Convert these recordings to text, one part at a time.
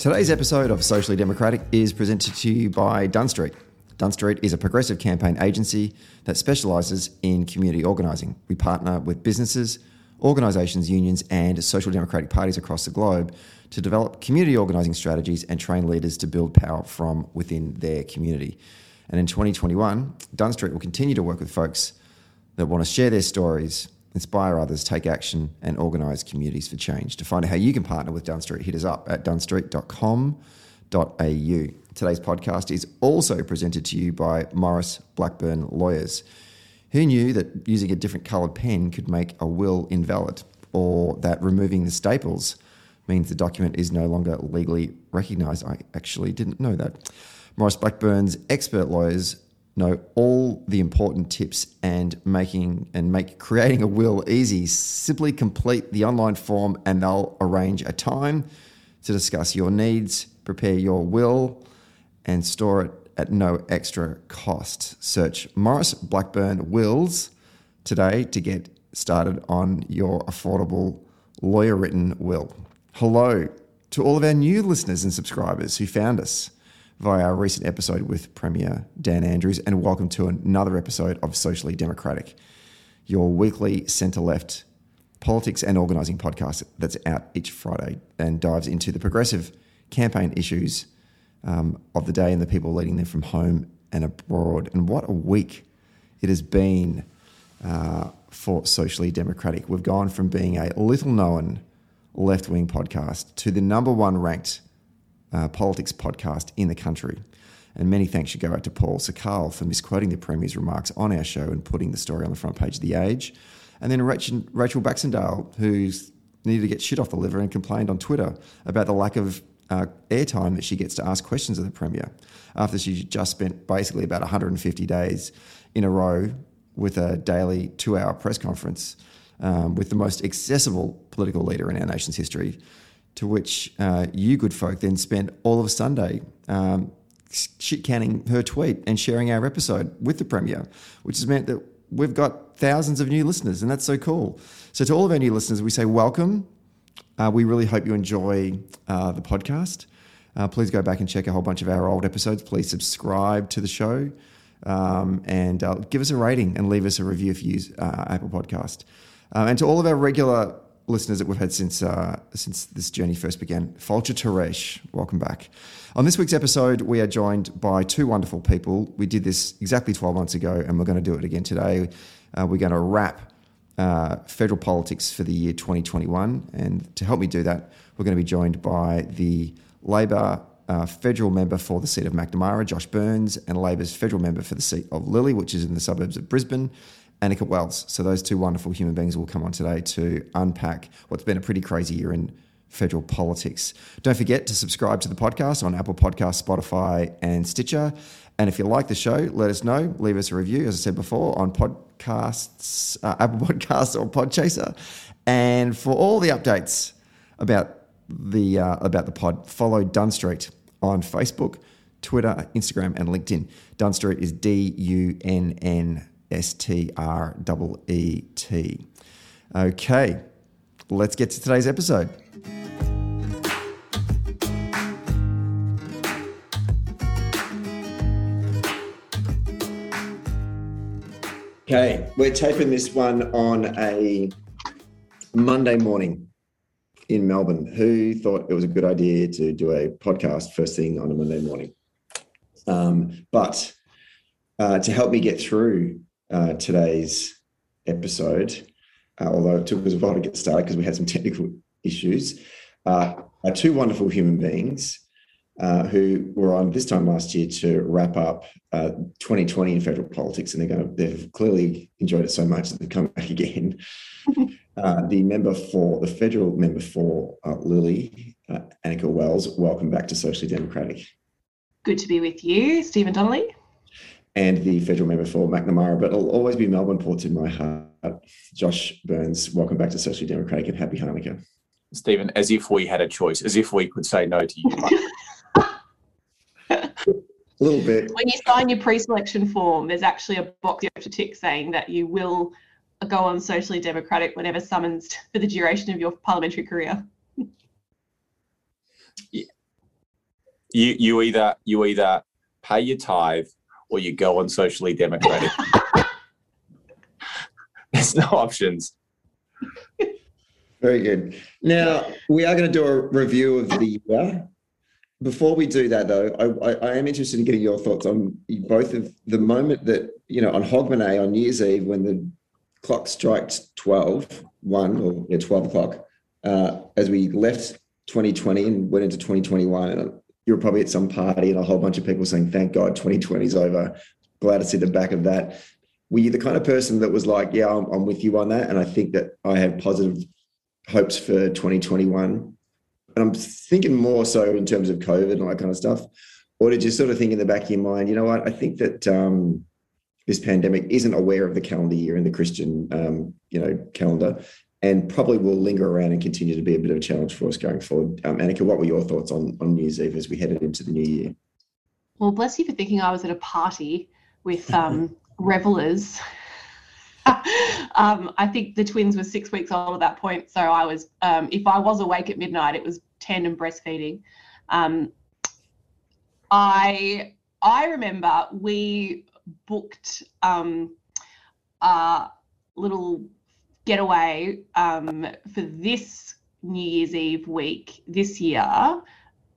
Today's episode of Socially Democratic is presented to you by Dunn Street. Dunn Street is a progressive campaign agency that specialises in community organising. We partner with businesses, organisations, unions, and social democratic parties across the globe to develop community organising strategies and train leaders to build power from within their community. And in 2021, Dunn Street will continue to work with folks that want to share their stories, inspire others, take action, and organise communities for change. To find out how you can partner with Dunn Street, hit us up at dunnstreet.com.au. Today's podcast is also presented to you by Morris Blackburn Lawyers. Who knew that using a different coloured pen could make a will invalid, or that removing the staples means the document is no longer legally recognised? I actually didn't know that. Morris Blackburn's expert lawyers know all the important tips and making and make creating a will easy. Simply complete the online form and they'll arrange a time to discuss your needs, prepare your will, and store it at no extra cost. Search Morris Blackburn Wills today to get started on your affordable lawyer written will. Hello to all of our new listeners and subscribers who found us via our recent episode with Premier Dan Andrews, and welcome to another episode of Socially Democratic, your weekly centre left politics and organising podcast that's out each Friday and dives into the progressive campaign issues um, of the day and the people leading them from home and abroad. And what a week it has been uh, for Socially Democratic. We've gone from being a little known left wing podcast to the number one ranked uh, politics podcast in the country. And many thanks should go out to Paul Sakkal for misquoting the Premier's remarks on our show and putting the story on the front page of The Age. And then Rachel, Rachel Baxendale, who's needed to get shit off the liver and complained on Twitter about the lack of uh, airtime that she gets to ask questions of the Premier after she just spent basically about 150 days in a row with a daily two hour press conference um, with the most accessible political leader in our nation's history to which uh, you good folk then spent all of Sunday um, shit canning her tweet and sharing our episode with the Premier, which has meant that we've got thousands of new listeners, and that's so cool. So, to all of our new listeners, we say welcome. Uh, we really hope you enjoy uh, the podcast. Uh, please go back and check a whole bunch of our old episodes. Please subscribe to the show um, and uh, give us a rating and leave us a review if you use uh, Apple Podcast. Uh, and to all of our regular listeners that we've had since uh, since this journey first began. Fulcher Teresh, welcome back. On this week's episode, we are joined by two wonderful people. We did this exactly 12 months ago, and we're going to do it again today. Uh, we're going to wrap uh, federal politics for the year 2021, and to help me do that, we're going to be joined by the Labor uh, federal member for the seat of Macnamara, Josh Burns, and Labor's federal member for the seat of Lilley, which is in the suburbs of Brisbane, Anika Wells. So those two wonderful human beings will come on today to unpack what's been a pretty crazy year in federal politics. Don't forget to subscribe to the podcast on Apple Podcasts, Spotify, and Stitcher. And if you like the show, let us know. Leave us a review, as I said before, on podcasts, uh, Apple Podcasts or Podchaser. And for all the updates about the uh, about the pod, follow Dunn Street on Facebook, Twitter, Instagram, and LinkedIn. Dunn Street is D U N N S T R E E T. Okay, let's get to today's episode. Okay, we're taping this one on a Monday morning in Melbourne. Who thought it was a good idea to do a podcast first thing on a Monday morning? Um, but uh, to help me get through uh, today's episode, uh, although it took us a while to get started because we had some technical issues, uh, are two wonderful human beings uh, who were on this time last year to wrap up 2020 uh, in federal politics, and they're going to, they've clearly enjoyed it so much that they've come back again. Uh, the member for the federal member for Lilley, Anika Wells, welcome back to Socially Democratic. Good to be with you, Stephen Donnelly and the federal member for Macnamara, but it'll always be Melbourne Ports in my heart. Josh Burns, welcome back to Socially Democratic and happy Hanukkah. Stephen, as if we had a choice, as if we could say no to you. a little bit. When you sign your pre-selection form, there's actually a box you have to tick saying that you will go on Socially Democratic whenever summoned for the duration of your parliamentary career. Yeah. You you either you either pay your tithe or you go on socially democratic. There's no options. Very good. Now we are going to do a review of the year. Before we do that, though, I, I, I am interested in getting your thoughts on both of the moment that you know on Hogmanay on New Year's Eve when the clock strikes 12, 1 or yeah, 12 o'clock, uh, as we left 2020 and went into 2021. And you were probably at some party and a whole bunch of people saying, thank God 2020 is over. Glad to see the back of that. Were you the kind of person that was like, yeah, I'm, I'm with you on that? And I think that I have positive hopes for 2021. And I'm thinking more so in terms of COVID and all that kind of stuff. Or did you sort of think in the back of your mind, you know what, I think that um, this pandemic isn't aware of the calendar year and the Christian, um, you know, calendar, and probably will linger around and continue to be a bit of a challenge for us going forward. Um, Anika, what were your thoughts on on New Year's Eve as we headed into the new year? Well, bless you for thinking I was at a party with um, revelers. um, I think the twins were six weeks old at that point, so I was. Um, if I was awake at midnight, it was tandem breastfeeding. Um, I I remember we booked um, a little getaway um, for this New Year's Eve week this year,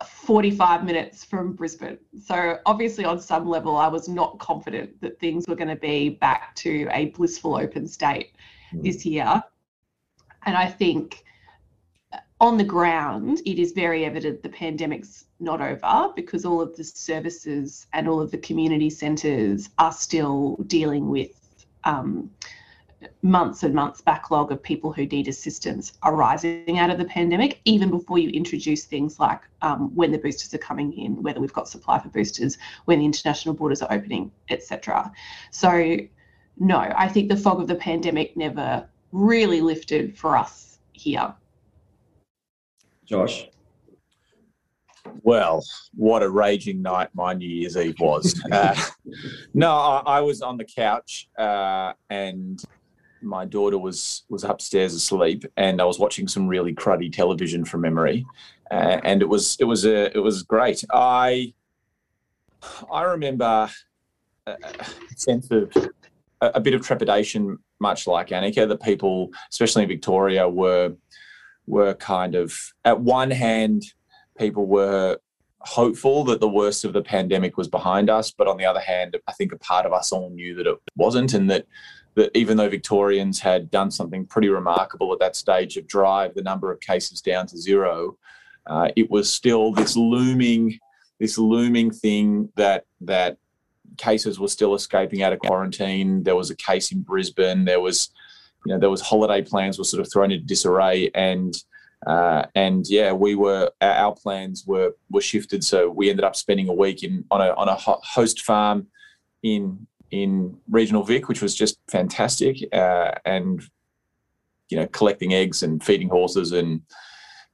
45 minutes from Brisbane. So, obviously, on some level, I was not confident that things were going to be back to a blissful open state mm. this year. And I think on the ground, it is very evident the pandemic's not over because all of the services and all of the community centres are still dealing with um, months and months backlog of people who need assistance arising out of the pandemic, even before you introduce things like um, when the boosters are coming in, whether we've got supply for boosters, when the international borders are opening, etc. So, no, I think the fog of the pandemic never really lifted for us here. Josh? Well, what a raging night my New Year's Eve was. uh, no, I, I, was on the couch uh, and my daughter was was upstairs asleep, and I was watching some really cruddy television from memory, uh, and it was it was a it was great. I I remember a sense of a, a bit of trepidation, much like Anika, that people, especially in Victoria, were were kind of at one hand people were hopeful that the worst of the pandemic was behind us but on the other hand i think a part of us all knew that it wasn't and that that even though victorians had done something pretty remarkable at that stage of drive the number of cases down to zero uh, it was still this looming this looming thing that that cases were still escaping out of quarantine. There was a case in brisbane. There was you know there was holiday plans were sort of thrown into disarray and uh, and yeah we were our plans were were shifted. So we ended up spending a week in on a on a host farm in in regional vic which was just fantastic uh, and you know collecting eggs and feeding horses and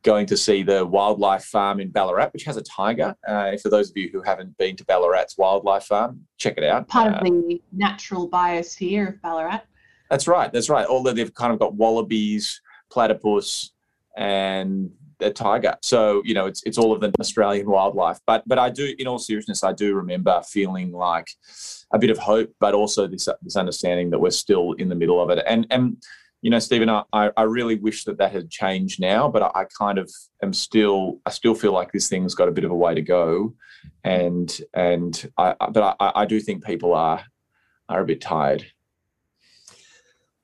going to see the wildlife farm in Ballarat, which has a tiger. Uh, for those of you who haven't been to Ballarat's wildlife farm, check it out. Part of uh, the natural biosphere of Ballarat. That's right. That's right. Although they've kind of got wallabies, platypus, and a tiger. So you know, it's it's all of the Australian wildlife. But but I do, in all seriousness, I do remember feeling like a bit of hope, but also this this understanding that we're still in the middle of it. And and you know, Stephen, I, I really wish that that had changed now, but I, I kind of am still, I still feel like this thing's got a bit of a way to go, and and I, but I, I do think people are are a bit tired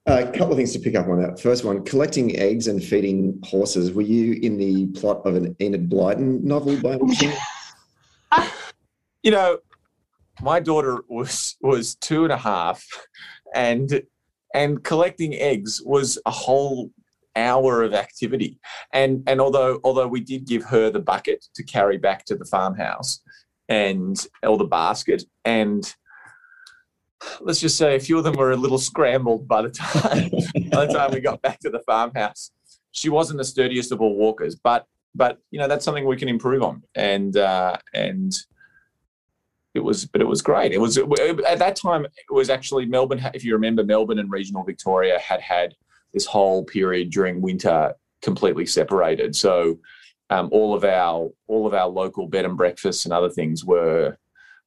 Uh, a couple of things to pick up on that. First one, collecting eggs and feeding horses. Were you in the plot of an Enid Blyton novel by any chance? you know, my daughter was was two and a half, and and collecting eggs was a whole hour of activity. And and although although we did give her the bucket to carry back to the farmhouse, and or the basket, and let's just say a few of them were a little scrambled by the time by the time we got back to the farmhouse. She wasn't the sturdiest of all walkers, but but you know that's something we can improve on, and uh, and it was but it was great. It was at that time it was actually Melbourne. If you remember, Melbourne and regional Victoria had had this whole period during winter completely separated. So um, all of our all of our local bed and breakfasts and other things were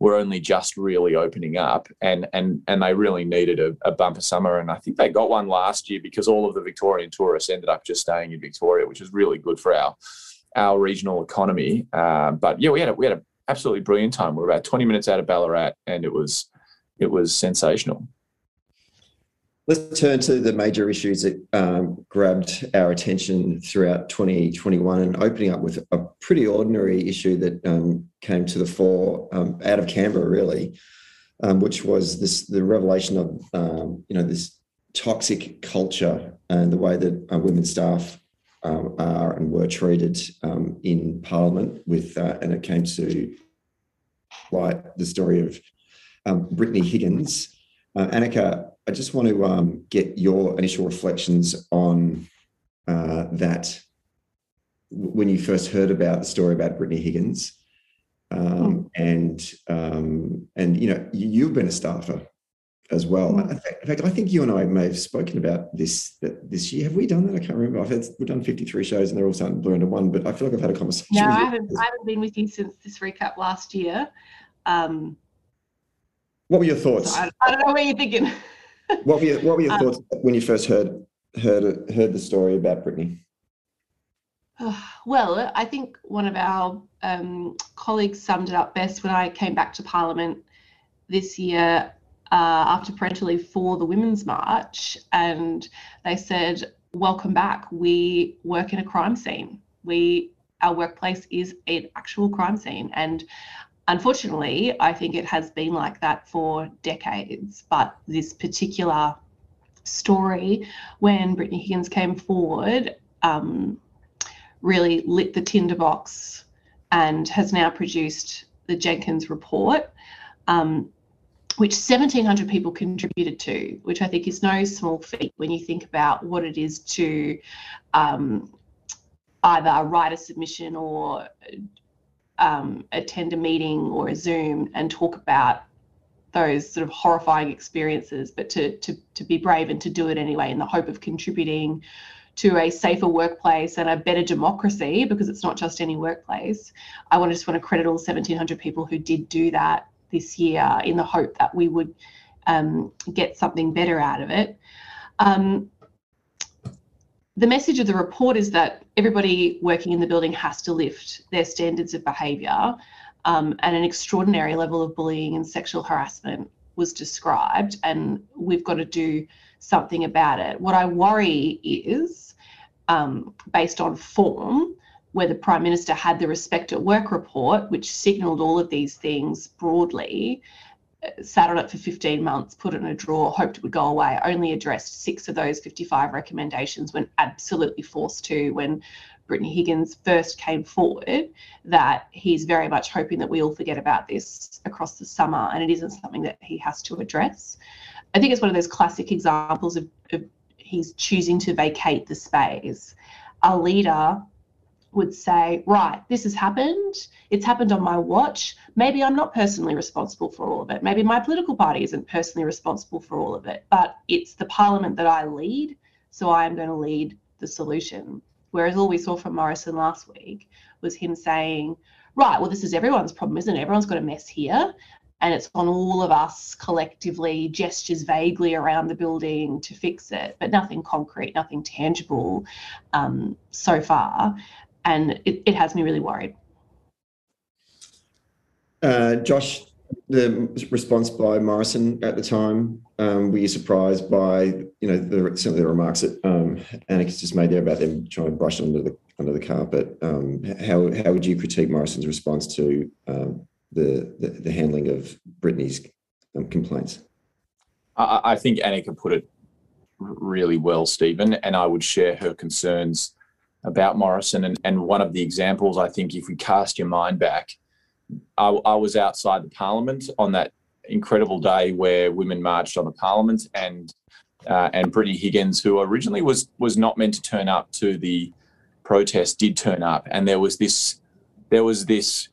were only just really opening up, and and and they really needed a, a bumper summer. And I think they got one last year because all of the Victorian tourists ended up just staying in Victoria, which was really good for our our regional economy. Uh, but yeah, we had a, we had an absolutely brilliant time. We were about twenty minutes out of Ballarat, and it was it was sensational. Let's turn to the major issues that um, grabbed our attention throughout 2021 and opening up with a pretty ordinary issue that um, came to the fore um, out of Canberra, really, um, which was this the revelation of um, you know this toxic culture and the way that uh, women staff um, are and were treated in Parliament. With uh, and it came to light the story of Brittany Higgins. Uh, Anika, I just want to um, get your initial reflections on uh, that when you first heard about the story about Brittany Higgins, um, mm. and um, and you know you, have been a staffer as well. Mm. In fact, I think you and I may have spoken about this this year. Have we done that? I can't remember. I've had we've done fifty three shows and they're all starting to blur into one. But I feel like I've had a conversation. No, I haven't. I haven't been with you since this recap last year. Um, what were your thoughts? So I, I, don't know what you're thinking. what were your, what were your um, thoughts when you first heard heard heard the story about Brittany? Well, I think one of our um, colleagues summed it up best when I came back to Parliament this year uh, after parental leave for the Women's March, and they said, "Welcome back. We work in a crime scene. We our workplace is an actual crime scene, and Unfortunately, I think it has been like that for decades, but this particular story, when Brittany Higgins came forward, um, really lit the tinderbox and has now produced the Jenkins report, um, which 1,700 people contributed to, which I think is no small feat when you think about what it is to um, either write a submission or um, attend a meeting or a Zoom and talk about those sort of horrifying experiences, but to, to, to be brave and to do it anyway in the hope of contributing to a safer workplace and a better democracy because it's not just any workplace. I want to just want to credit all 1,700 people who did do that this year in the hope that we would um, get something better out of it. Um, the message of the report is that everybody working in the building has to lift their standards of behaviour, um, and an extraordinary level of bullying and sexual harassment was described, and we've got to do something about it. What I worry is, um, based on form, where the Prime Minister had the Respect at Work report, which signalled all of these things broadly, sat on it for 15 months, put it in a drawer, hoped it would go away, only addressed six of those 55 recommendations when absolutely forced to when Brittany Higgins first came forward, that he's very much hoping that we all forget about this across the summer and it isn't something that he has to address. I think it's one of those classic examples of, of he's choosing to vacate the space. A leader would say, right, this has happened. It's happened on my watch. Maybe I'm not personally responsible for all of it. Maybe my political party isn't personally responsible for all of it, but it's the parliament that I lead. So I am going to lead the solution. Whereas all we saw from Morrison last week was him saying, right, well, this is everyone's problem, isn't it? Everyone's got a mess here. And it's on all of us collectively, gestures vaguely around the building to fix it, but nothing concrete, nothing tangible um, so far and it, it has me really worried. Uh, Josh, the response by Morrison at the time, um, were you surprised by you know the, some of the remarks that um, Anika's just made there about them trying to brush under the under the carpet? Um, how how would you critique Morrison's response to um, the, the, the handling of Brittany's um, complaints? I, I think Anika put it really well, Stephen, and I would share her concerns about Morrison. And, and one of the examples, I think, if we cast your mind back, I, I was outside the Parliament on that incredible day where women marched on the Parliament, and uh, and Brittany Higgins, who originally was was not meant to turn up to the protest, did turn up, and there was this there was this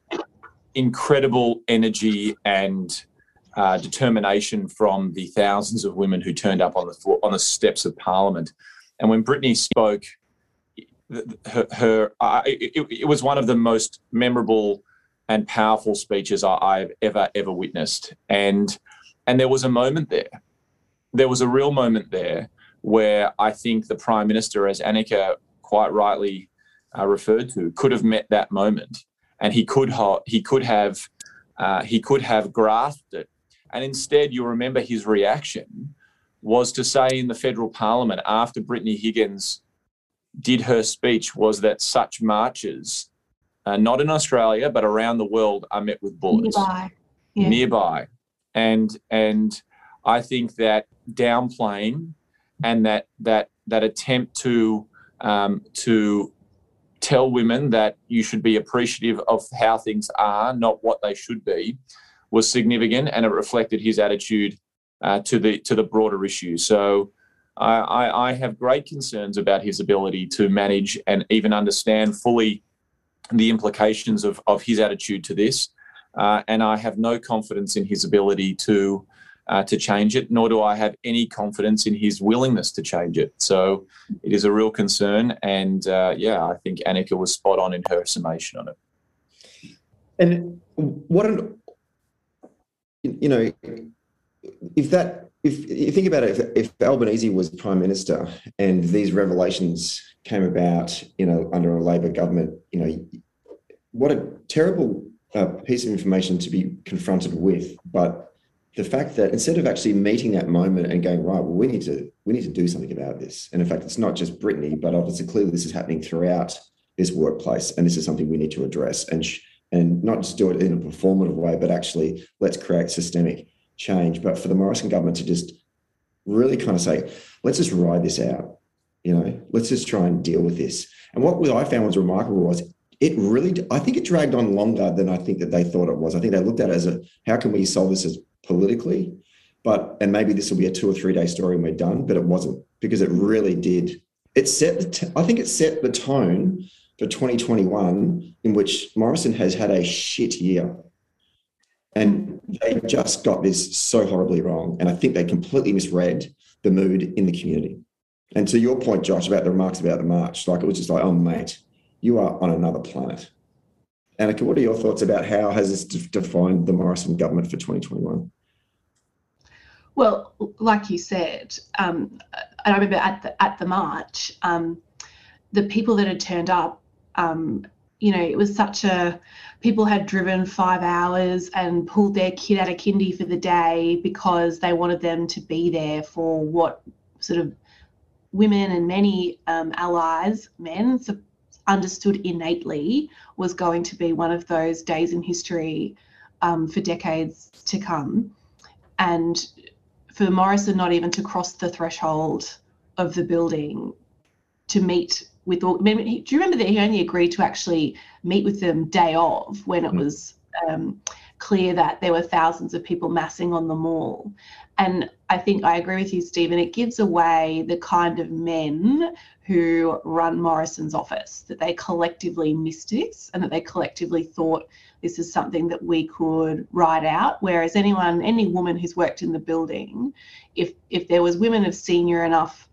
incredible energy and uh, determination from the thousands of women who turned up on the on the steps of Parliament. And when Brittany spoke her, her it, it, was one of the most memorable and powerful speeches I, have ever ever witnessed, and and there was a moment there, there was a real moment there where I think the prime minister, as Anika quite rightly uh, referred to, could have met that moment, and he could ha- he could have uh, he could have grasped it, and instead you remember his reaction was to say in the federal parliament after Brittany Higgins did her speech was that such marches, uh, not in Australia but around the world, are met with bullets nearby. Yeah. nearby, and and I think that downplaying and that that that attempt to um, to tell women that you should be appreciative of how things are, not what they should be, was significant, and it reflected his attitude uh, to the to the broader issue. So. I, I, have great concerns about his ability to manage and even understand fully the implications of, of his attitude to this. Uh, and I have no confidence in his ability to uh, to change it, nor do I have any confidence in his willingness to change it. So it is a real concern. And uh, yeah, I think Anika was spot on in her summation on it. And what an, you know, if that, if you think about it, if, if Albanese was prime minister and these revelations came about, you know, under a Labor government, you know, what a terrible uh, piece of information to be confronted with. But the fact that instead of actually meeting that moment and going right, well, we need to we need to do something about this. And in fact, it's not just Brittany, but obviously clearly this is happening throughout this workplace, and this is something we need to address and sh- and not just do it in a performative way, but actually let's create systemic change. But for the Morrison government to just really kind of say, let's just ride this out, you know, let's just try and deal with this. And what I found was remarkable was it really, I think it dragged on longer than I think that they thought it was. I think they looked at it as a, how can we solve this as politically. But and maybe this will be a two or three day story and we're done, but it wasn't because it really did. It set the t- I think it set the tone for 2021 in which Morrison has had a shit year. And they just got this so horribly wrong. And I think they completely misread the mood in the community. And to your point, Josh, about the remarks about the march, like it was just like, oh, mate, you are on another planet. Anika, what are your thoughts about how has this defined the Morrison government for 2021? Well, like you said, um, I remember at the at the march, um, the people that had turned up, um, you know, it was such a people had driven five hours and pulled their kid out of kindy for the day because they wanted them to be there for what sort of women and many um, allies, men, understood innately was going to be one of those days in history um, for decades to come. And for Morrison not even to cross the threshold of the building to meet with all. Do you remember that he only agreed to actually meet with them day of when it mm. was um, clear that there were thousands of people massing on the mall? And I think I agree with you, Stephen. It gives away the kind of men who run Morrison's office that they collectively missed this and that they collectively thought this is something that we could ride out. Whereas anyone, any woman who's worked in the building, if if there was women of senior enough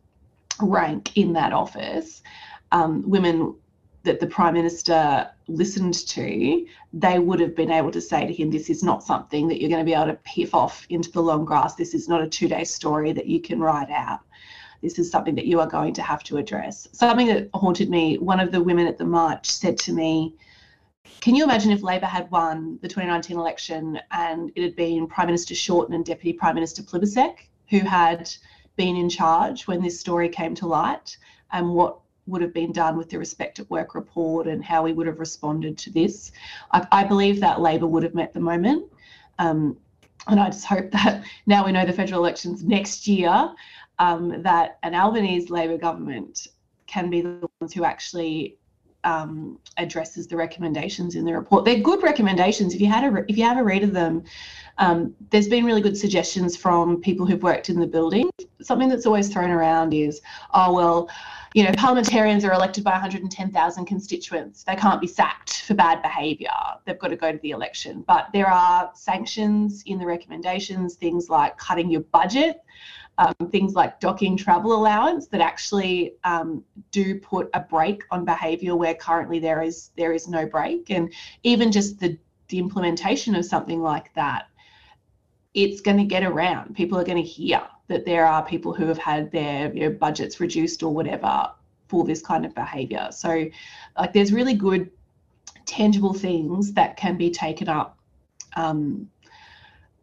rank in that office, um, women that the prime minister listened to, they would have been able to say to him, "This is not something that you're going to be able to piff off into the long grass. This is not a two-day story that you can write out." This is something that you are going to have to address. Something that haunted me, one of the women at the march said to me, can you imagine if Labor had won the 2019 election and it had been Prime Minister Shorten and Deputy Prime Minister Plibersek who had been in charge when this story came to light and what would have been done with the Respect at Work report and how we would have responded to this? I, I believe that Labor would have met the moment. Um, and I just hope that now we know the federal elections next year, um, that an Albanese Labor government can be the ones who actually um, addresses the recommendations in the report. They're good recommendations. If you had a if you have a read of them, um, there's been really good suggestions from people who've worked in the building. Something that's always thrown around is, oh well, you know, parliamentarians are elected by 110,000 constituents. They can't be sacked for bad behaviour. They've got to go to the election. But there are sanctions in the recommendations, things like cutting your budget um, things like docking travel allowance that actually um, do put a brake on behaviour where currently there is there is no brake, and even just the the implementation of something like that, it's going to get around. People are going to hear that there are people who have had their you know, budgets reduced or whatever for this kind of behavior. So, like, there's really good tangible things that can be taken up um,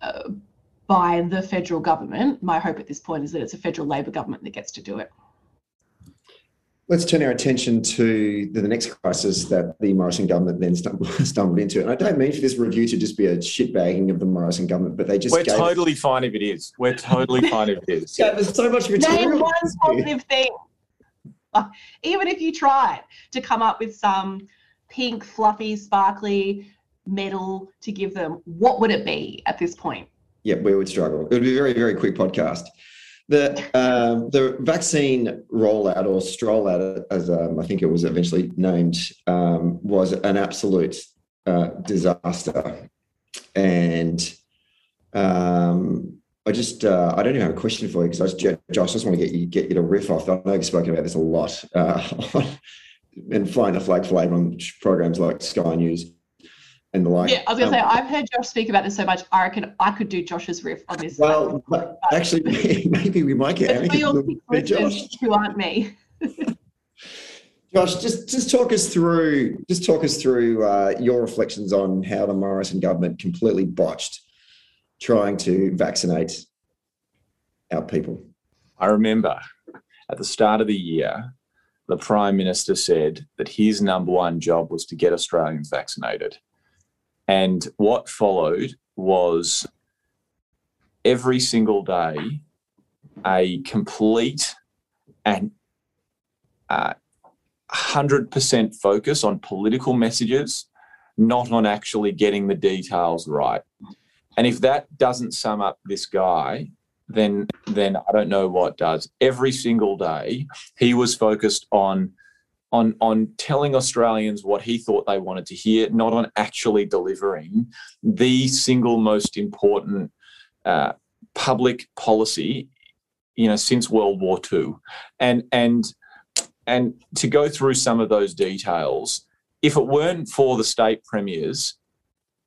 uh, by the federal government. My hope at this point is that it's a federal Labor government that gets to do it. Let's turn our attention to the next crisis that the Morrison government then stumbled into. And I don't mean for this review to just be a shitbagging of the Morrison government, but they just we're totally us... fine if it is. We're totally fine if it is. Yeah, there's so much material. Name one positive thing. Even if you tried to come up with some pink, fluffy, sparkly medal to give them, what would it be at this point? Yeah, we would struggle. It would be a very, very quick podcast. The um, the vaccine rollout or stroll out, as um, I think it was eventually named, um, was an absolute uh, disaster. And um, I just uh, I don't even have a question for you because I just, Josh, I just want to get you get you to riff off. I know you've spoken about this a lot, uh, and flying the flag flag on programs like Sky News and the like. Yeah, I was going to um, say, I've heard Josh speak about this so much. I reckon I could do Josh's riff on this. Well, actually, maybe we might get for your Josh. who aren't me. Josh, just just talk us through just talk us through uh, your reflections on how the Morrison government completely botched trying to vaccinate our people. I remember at the start of the year, the Prime Minister said that his number one job was to get Australians vaccinated. And what followed was every single day a complete and uh, 100% focus on political messages, not on actually getting the details right. And if that doesn't sum up this guy, then then I don't know what does. Every single day, he was focused on on on telling Australians what he thought they wanted to hear, not on actually delivering the single most important uh, public policy, you know, since World War II, and and and to go through some of those details, if it weren't for the state premiers,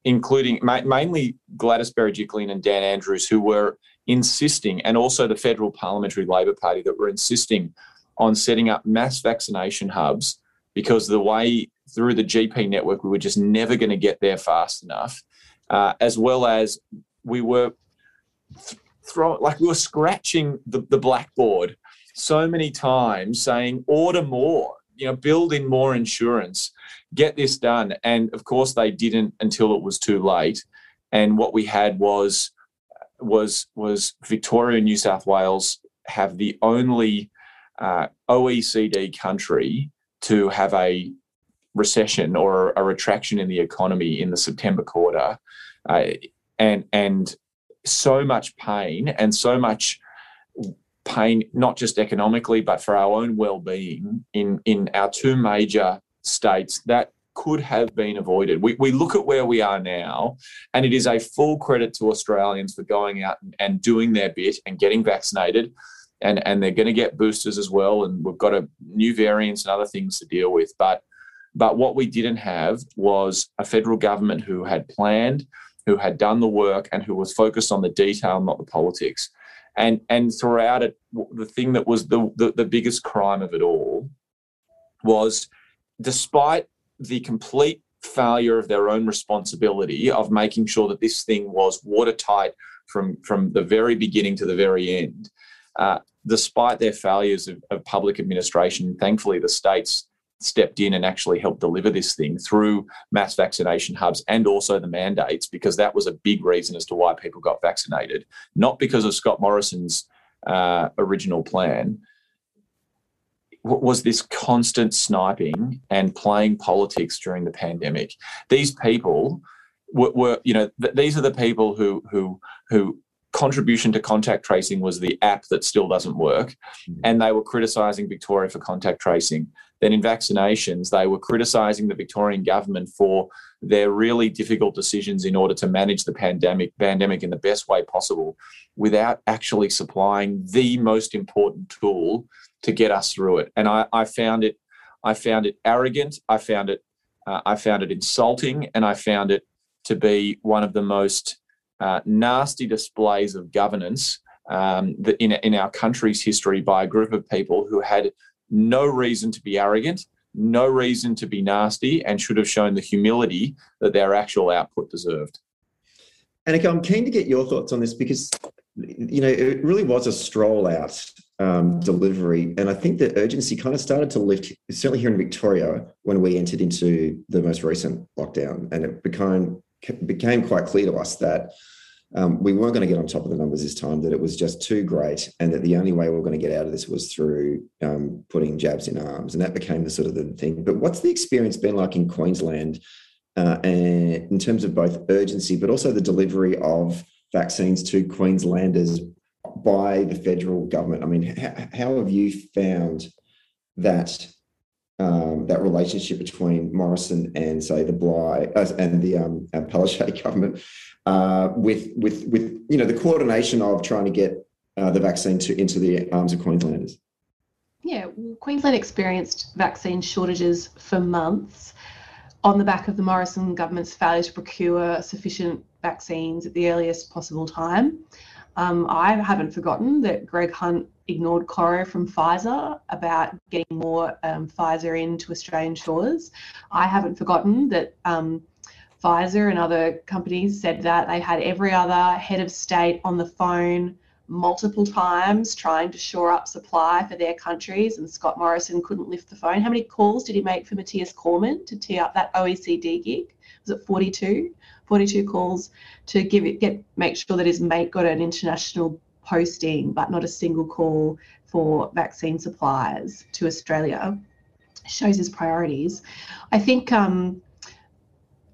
including ma- mainly Gladys Berejiklian and Dan Andrews, who were insisting, and also the Federal Parliamentary Labor Party that were insisting on setting up mass vaccination hubs because the way through the GP network, we were just never going to get there fast enough, uh, as well as we were th- like we were scratching the, the blackboard so many times saying, order more, you know, build in more insurance, get this done. And of course, they didn't until it was too late. And what we had was was was Victoria and New South Wales have the only uh, OECD country to have a recession or a retraction in the economy in the September quarter, uh, and and so much pain and so much pain, not just economically, but for our own well-being in in our two major states that could have been avoided. We, we look at where we are now, and it is a full credit to Australians for going out and, and doing their bit and getting vaccinated and and they're going to get boosters as well. And we've got a new variants and other things to deal with. But but what we didn't have was a federal government who had planned, who had done the work, and who was focused on the detail, not the politics. And and throughout it, the thing that was the, the, the biggest crime of it all was, despite the complete failure of their own responsibility of making sure that this thing was watertight from from the very beginning to the very end. Uh, despite their failures of, of public administration, thankfully the states stepped in and actually helped deliver this thing through mass vaccination hubs and also the mandates, because that was a big reason as to why people got vaccinated, not because of Scott Morrison's uh, original plan. Was this constant sniping and playing politics during the pandemic? These people were, were you know, th- these are the people who who who contribution to contact tracing was the app that still doesn't work. Mm-hmm. And they were criticizing Victoria for contact tracing. Then in vaccinations, they were criticizing the Victorian government for they're really difficult decisions in order to manage the pandemic pandemic in the best way possible without actually supplying the most important tool to get us through it. And I, I found it I found it arrogant. I found it uh, I found it insulting, and I found it to be one of the most uh, nasty displays of governance um, in in our country's history by a group of people who had no reason to be arrogant, no reason to be nasty, and should have shown the humility that their actual output deserved. Anika, I'm keen to get your thoughts on this because you know it really was a stroll out um, delivery, and I think the urgency kind of started to lift. Certainly here in Victoria, when we entered into the most recent lockdown, and it became became quite clear to us that um, we weren't going to get on top of the numbers this time, that it was just too great, and that the only way we were going to get out of this was through um, putting jabs in arms. And that became the sort of the thing. But what's the experience been like in Queensland uh, and in terms of both urgency, but also the delivery of vaccines to Queenslanders by the federal government? I mean, how have you found that um, that relationship between Morrison and say the Bly uh, and the um, uh, Palaszczuk government uh, with with with you know the coordination of trying to get uh, the vaccine to into the arms of Queenslanders. Yeah, Queensland experienced vaccine shortages for months on the back of the Morrison government's failure to procure sufficient vaccines at the earliest possible time. Um, I haven't forgotten that Greg Hunt ignored Coro from Pfizer about getting more um, Pfizer into Australian shores. I haven't forgotten that um, Pfizer and other companies said that they had every other head of state on the phone multiple times trying to shore up supply for their countries, and Scott Morrison couldn't lift the phone. How many calls did he make for Matthias Cormann to tee up that OECD gig? Was it 42? 42 calls to give it, get make sure that his mate got an international posting, but not a single call for vaccine supplies to Australia. Shows his priorities. I think. Um, I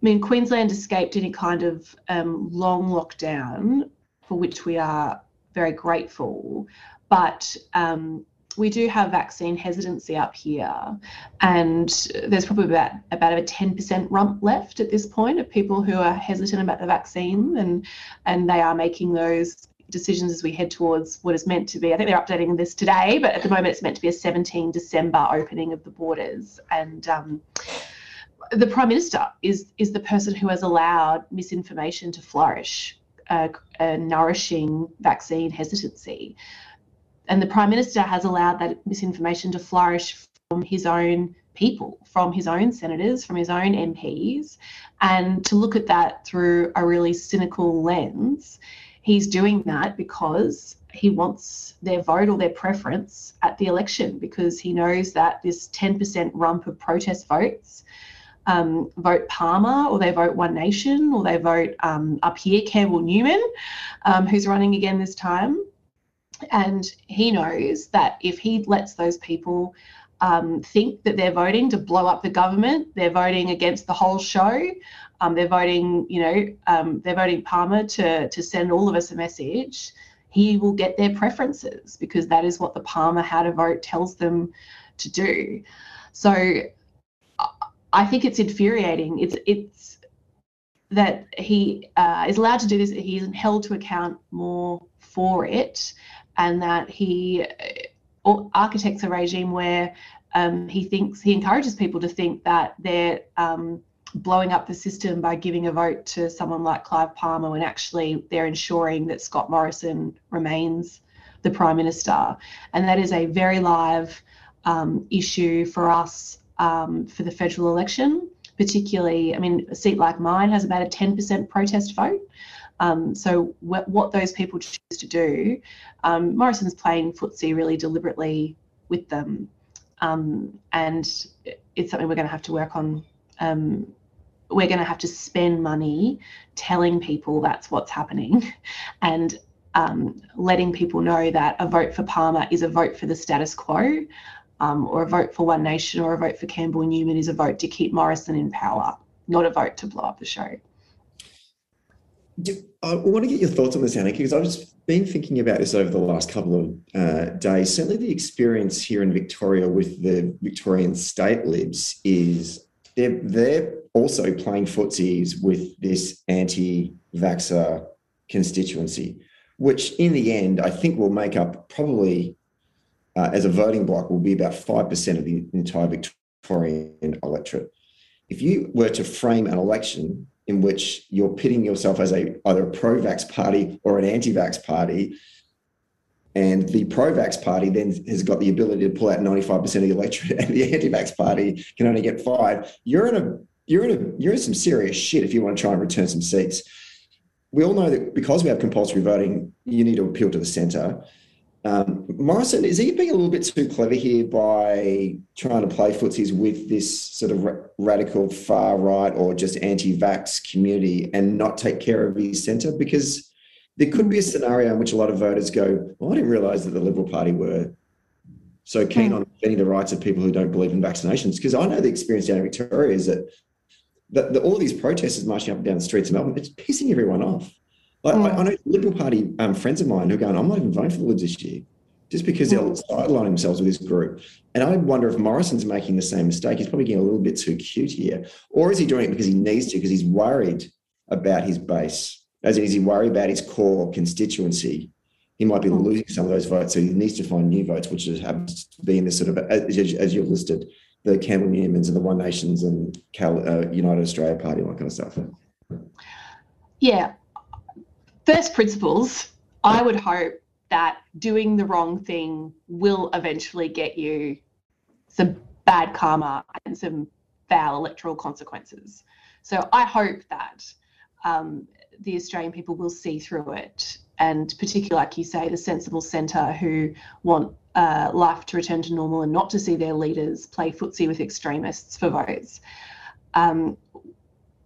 mean, Queensland escaped any kind of um, long lockdown, for which we are very grateful. But um, we do have vaccine hesitancy up here, and there's probably about about a 10% rump left at this point of people who are hesitant about the vaccine, and and they are making those decisions as we head towards what is meant to be. I think they're updating this today, but at the moment it's meant to be a 17 December opening of the borders, and um, the prime minister is is the person who has allowed misinformation to flourish, uh, a nourishing vaccine hesitancy, and the prime minister has allowed that misinformation to flourish from his own people, from his own senators, from his own MPs, and to look at that through a really cynical lens. He's doing that because he wants their vote or their preference at the election because he knows that this 10% rump of protest votes um, vote Palmer or they vote One Nation or they vote um, up here Campbell Newman, um, who's running again this time. And he knows that if he lets those people um, think that they're voting to blow up the government, they're voting against the whole show, um, they're voting, you know, um, they're voting Palmer to, to send all of us a message, he will get their preferences because that is what the Palmer how to vote tells them to do. So I think it's infuriating. It's it's that he uh, is allowed to do this. He isn't held to account more for it, and that he uh, architects a regime where um, he thinks he encourages people to think that they're um, blowing up the system by giving a vote to someone like Clive Palmer when actually they're ensuring that Scott Morrison remains the prime minister, and that is a very live um, issue for us um, for the federal election, particularly, I mean, a seat like mine has about a 10% protest vote. Um, so what, what, those people choose to do, um, Morrison's playing footsie really deliberately with them. Um, and it's something we're going to have to work on. Um, we're going to have to spend money telling people that's what's happening and um, letting people know that a vote for Palmer is a vote for the status quo um, or a vote for One Nation or a vote for Campbell Newman is a vote to keep Morrison in power, not a vote to blow up the show. I want to get your thoughts on this, Anna, because I've just been thinking about this over the last couple of uh, days. Certainly, the experience here in Victoria with the Victorian state libs is they're they're also playing footsies with this anti-vaxxer constituency, which in the end I think will make up probably uh, as a voting bloc will be about five percent of the entire Victorian electorate. If you were to frame an election in which you're pitting yourself as a either a pro-vax party or an anti-vax party, and the pro-vax party then has got the ability to pull out 95% of the electorate, and the anti-vax party can only get five. You're in a you're in a you're in some serious shit if you want to try and return some seats. We all know that because we have compulsory voting, you need to appeal to the centre. Um, Morrison, is he being a little bit too clever here by trying to play footsies with this sort of ra- radical far right or just anti-vax community and not take care of his centre? Because there could be a scenario in which a lot of voters go, "Well, I didn't realise that the Liberal Party were so keen on defending the rights of people who don't believe in vaccinations." Because I know the experience down in Victoria is that the, the, all these protesters marching up and down the streets of Melbourne, it's pissing everyone off. Like, mm. I, I, know Liberal Party um, friends of mine who are going, I'm not even voting for the Libs this year, just because they'll sideline themselves with this group. And I wonder if Morrison's making the same mistake. He's probably getting a little bit too cute here. Or is he doing it because he needs to, because he's worried about his base? As in, is he worried about his core constituency? He might be mm. losing some of those votes, so he needs to find new votes, which happens to be in this sort of, as, as you've listed, the Campbell Newmans and the One Nations and Cal, uh, United Australia Party, all that kind of stuff. Yeah. First principles, I would hope that doing the wrong thing will eventually get you some bad karma and some foul electoral consequences. So I hope that um, the Australian people will see through it, and particularly, like you say, the sensible centre who want uh, life to return to normal and not to see their leaders play footsie with extremists for votes. Um,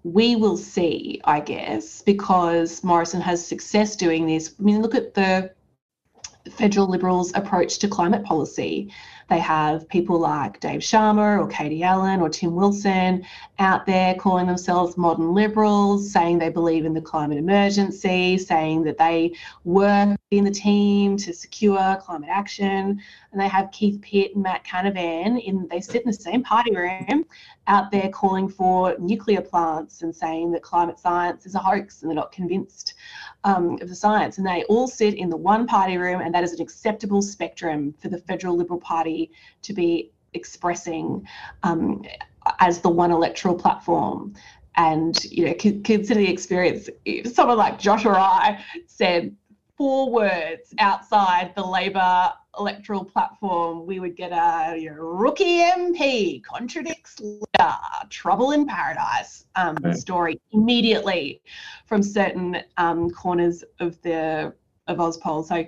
we will see, I guess, because Morrison has success doing this. I mean, look at the federal Liberals' approach to climate policy. They have people like Dave Sharma or Katie Allen or Tim Wilson out there calling themselves modern liberals, saying they believe in the climate emergency, saying that they work in the team to secure climate action. And they have Keith Pitt and Matt Canavan in they sit in the same party room out there calling for nuclear plants and saying that climate science is a hoax and they're not convinced um, of the science. And they all sit in the one party room, and that is an acceptable spectrum for the federal Liberal Party to be expressing um, as the one electoral platform. And you know, consider the experience. Someone like Josh or I said four words outside the Labor electoral platform, we would get a you know, rookie MP contradicts leader, trouble in paradise um, right. story immediately from certain um, corners of the of Ozpol. So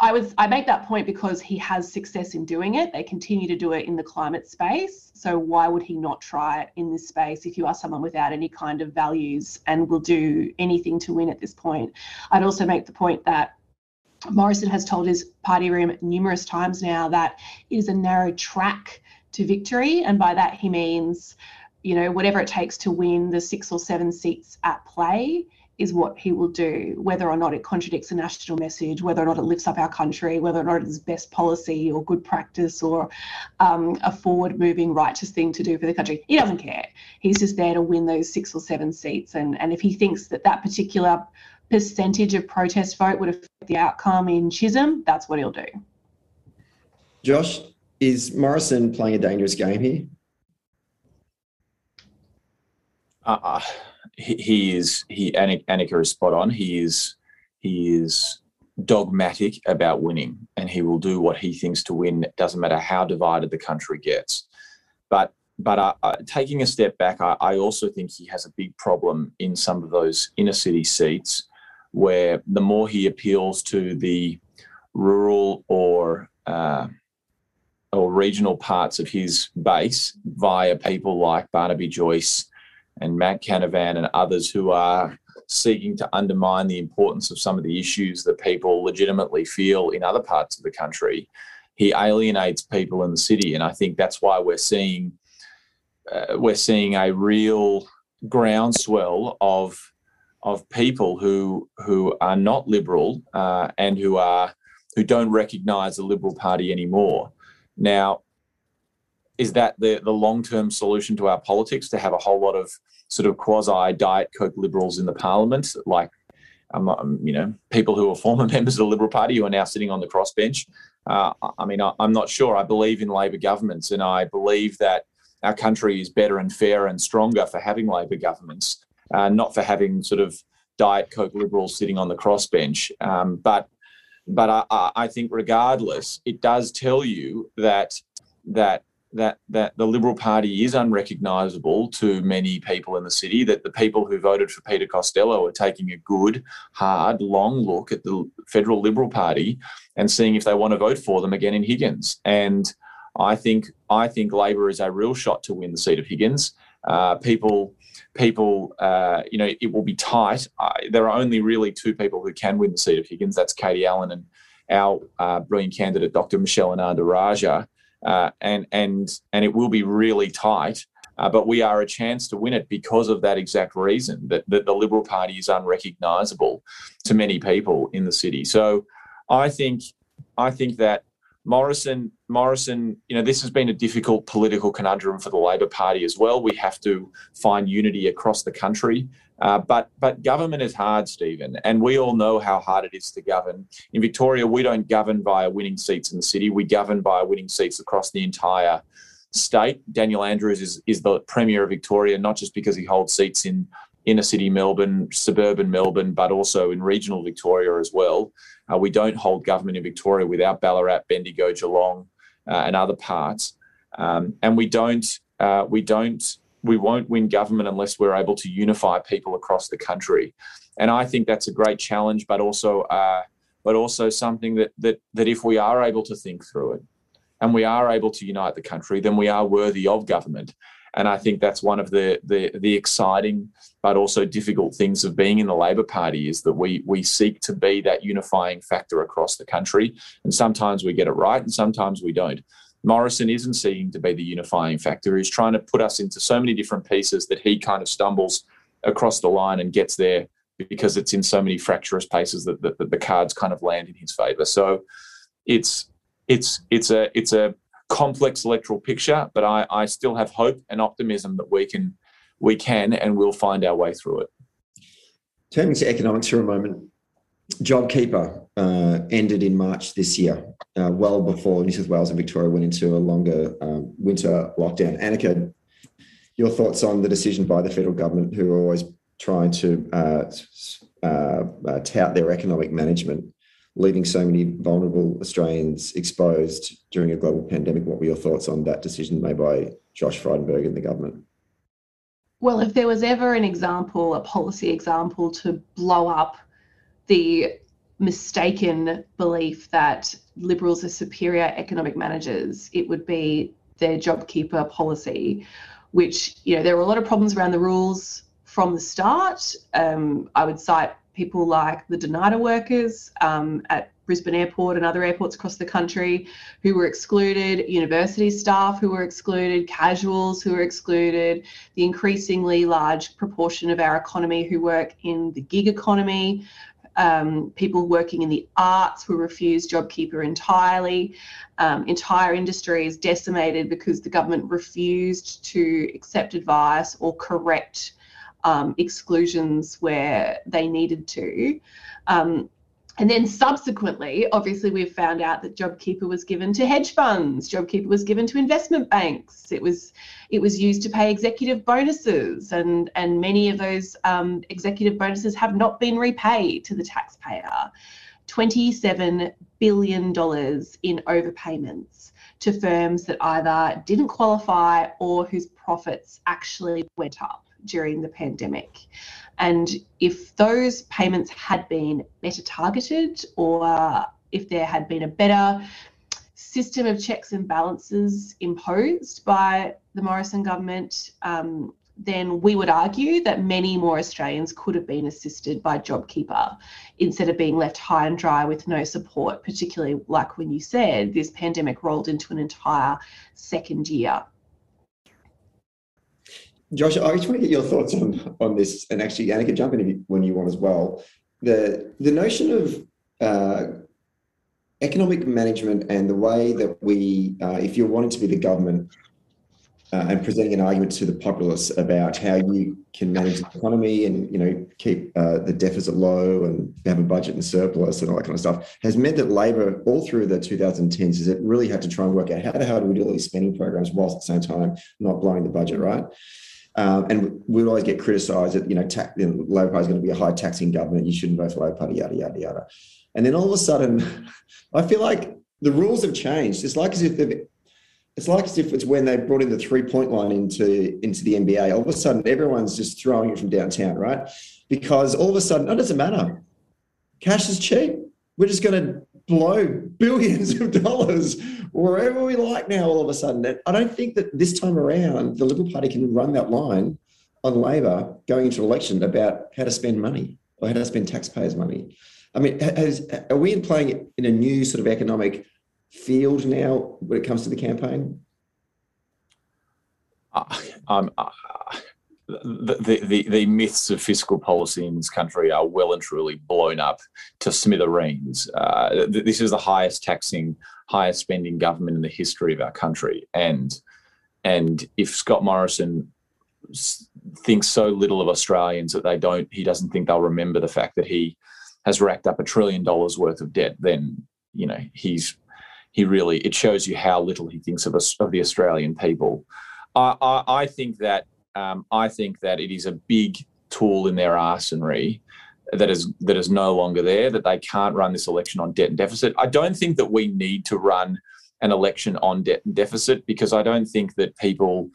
I was I make that point because he has success in doing it. They continue to do it in the climate space. So why would he not try it in this space if you are someone without any kind of values and will do anything to win at this point? I'd also make the point that Morrison has told his party room numerous times now that it is a narrow track to victory, and by that he means, you know, whatever it takes to win the six or seven seats at play is what he will do, whether or not it contradicts a national message, whether or not it lifts up our country, whether or not it is best policy or good practice or um, a forward moving righteous thing to do for the country. He doesn't care. He's just there to win those six or seven seats. And, and if he thinks that that particular percentage of protest vote would affect the outcome in Chisholm, that's what he'll do. Josh, is Morrison playing a dangerous game here? Uh, he, is he Anika is spot on. He is he is dogmatic about winning, and he will do what he thinks to win. It doesn't matter how divided the country gets. But but uh, uh, taking a step back, I, I, also think he has a big problem in some of those inner city seats, where the more he appeals to the rural or uh, or regional parts of his base via people like Barnaby Joyce and Matt Canavan and others who are seeking to undermine the importance of some of the issues that people legitimately feel in other parts of the country. He alienates people in the city, and I think that's why we're seeing uh, we're seeing a real groundswell of of people who who are not liberal uh, and who are who don't recognise the Liberal Party anymore. Now, is that the the long term solution to our politics to have a whole lot of sort of quasi diet coke liberals in the parliament, like um, you know people who are former members of the Liberal Party who are now sitting on the crossbench. Uh, I mean, I, I'm not sure. I believe in Labor governments, and I believe that our country is better and fairer and stronger for having Labor governments, uh, not for having sort of diet coke liberals sitting on the crossbench. Um, but but I, I think regardless, it does tell you that that that that the Liberal Party is unrecognisable to many people in the city. That the people who voted for Peter Costello are taking a good, hard, long look at the federal Liberal Party and seeing if they want to vote for them again in Higgins. And I think I think Labor is a real shot to win the seat of Higgins. Uh, people people, uh, you know, it will be tight. Uh, there are only really two people who can win the seat of Higgins. That's Katie Allen and our uh, brilliant candidate, Dr. Michelle Ananda-Rajah. Uh, and and and it will be really tight. Uh, but we are a chance to win it because of that exact reason that, that the Liberal Party is unrecognisable to many people in the city. So I think I think that Morrison, Morrison, you know, this has been a difficult political conundrum for the Labor Party as well. We have to find unity across the country. Uh, but but government is hard, Stephen, and we all know how hard it is to govern. In Victoria, we don't govern via winning seats in the city. We govern by winning seats across the entire state. Daniel Andrews is is the premier of Victoria, not just because he holds seats in inner city Melbourne, suburban Melbourne, but also in regional Victoria as well. Uh, we don't hold government in Victoria without Ballarat, Bendigo, Geelong, uh, and other parts. Um, and we don't, uh, we don't, we won't win government unless we're able to unify people across the country. And I think that's a great challenge, but also, uh, but also something that that that if we are able to think through it, and we are able to unite the country, then we are worthy of government. And I think that's one of the the, the exciting but also difficult things of being in the Labor Party is that we we seek to be that unifying factor across the country. And sometimes we get it right and sometimes we don't. Morrison isn't seeking to be the unifying factor. He's trying to put us into so many different pieces that he kind of stumbles across the line and gets there because it's in so many fractious places that, that, the cards kind of land in his favour. So it's it's it's a it's a complex electoral picture, but I, I still have hope and optimism that we can we can and will find our way through it. Turning to economics for a moment, JobKeeper uh, ended in March this year, uh, well before New South Wales and Victoria went into a longer um, winter lockdown. Anika, your thoughts on the decision by the federal government, who are always trying to uh, uh, uh tout their economic management, leaving so many vulnerable Australians exposed during a global pandemic. What were your thoughts on that decision made by Josh Frydenberg and the government? Well, if there was ever an example, a policy example to blow up the mistaken belief that Liberals are superior economic managers, it would be their JobKeeper policy, which, you know, there were a lot of problems around the rules from the start. Um, I would cite people like the Dnata workers um, at Brisbane Airport and other airports across the country who were excluded, university staff who were excluded, casuals who were excluded, the increasingly large proportion of our economy who work in the gig economy, um, people working in the arts were refused JobKeeper entirely. Um, entire industries decimated because the government refused to accept advice or correct um, exclusions where they needed to. Um, and then subsequently, obviously, we've found out that JobKeeper was given to hedge funds. JobKeeper was given to investment banks. It was it was used to pay executive bonuses, and and many of those um, executive bonuses have not been repaid to the taxpayer. $27 billion in overpayments to firms that either didn't qualify or whose profits actually went up during the pandemic. And if those payments had been better targeted or if there had been a better system of checks and balances imposed by the Morrison government, um, then we would argue that many more Australians could have been assisted by JobKeeper instead of being left high and dry with no support, particularly like when you said this pandemic rolled into an entire second year. Josh, I just want to get your thoughts on on this, and actually, Anika, jump in when you want as well. The the notion of uh, economic management and the way that we, uh, if you're wanting to be the government, uh, and presenting an argument to the populace about how you can manage the economy and you know keep uh, the deficit low and have a budget and surplus and all that kind of stuff has meant that Labor all through the 2010s is it really had to try and work out how the hell do we do all these spending programs whilst at the same time not blowing the budget right. Um, and we'd always get criticised that you know, tax, you know Labor Party is going to be a high taxing government. You shouldn't vote for Labor Party, yada yada yada. And then all of a sudden, I feel like the rules have changed. It's like as if they've it's like as if it's when they brought in the three point line into into the NBA. All of a sudden, everyone's just throwing it from downtown, right? Because all of a sudden, it doesn't matter. Cash is cheap. We're just going to blow billions of dollars wherever we like now. All of a sudden, and I don't think that this time around the Liberal Party can run that line on Labor going into election about how to spend money or how to spend taxpayers' money. I mean, has, are we playing in a new sort of economic field now when it comes to the campaign? Uh, uh, the, the, the myths of fiscal policy in this country are well and truly blown up to smithereens. Uh, this is the highest taxing, highest spending government in the history of our country, and and if Scott Morrison thinks so little of Australians that they don't, he doesn't think they'll remember the fact that he has racked up a trillion dollars worth of debt, then you know he's he really it shows you how little he thinks of us of the Australian people. I, I, I think that um, I think that it is a big tool in their arsenal that is that is no longer there. That they can't run this election on debt and deficit. I don't think that we need to run an election on debt and deficit because I don't think that people.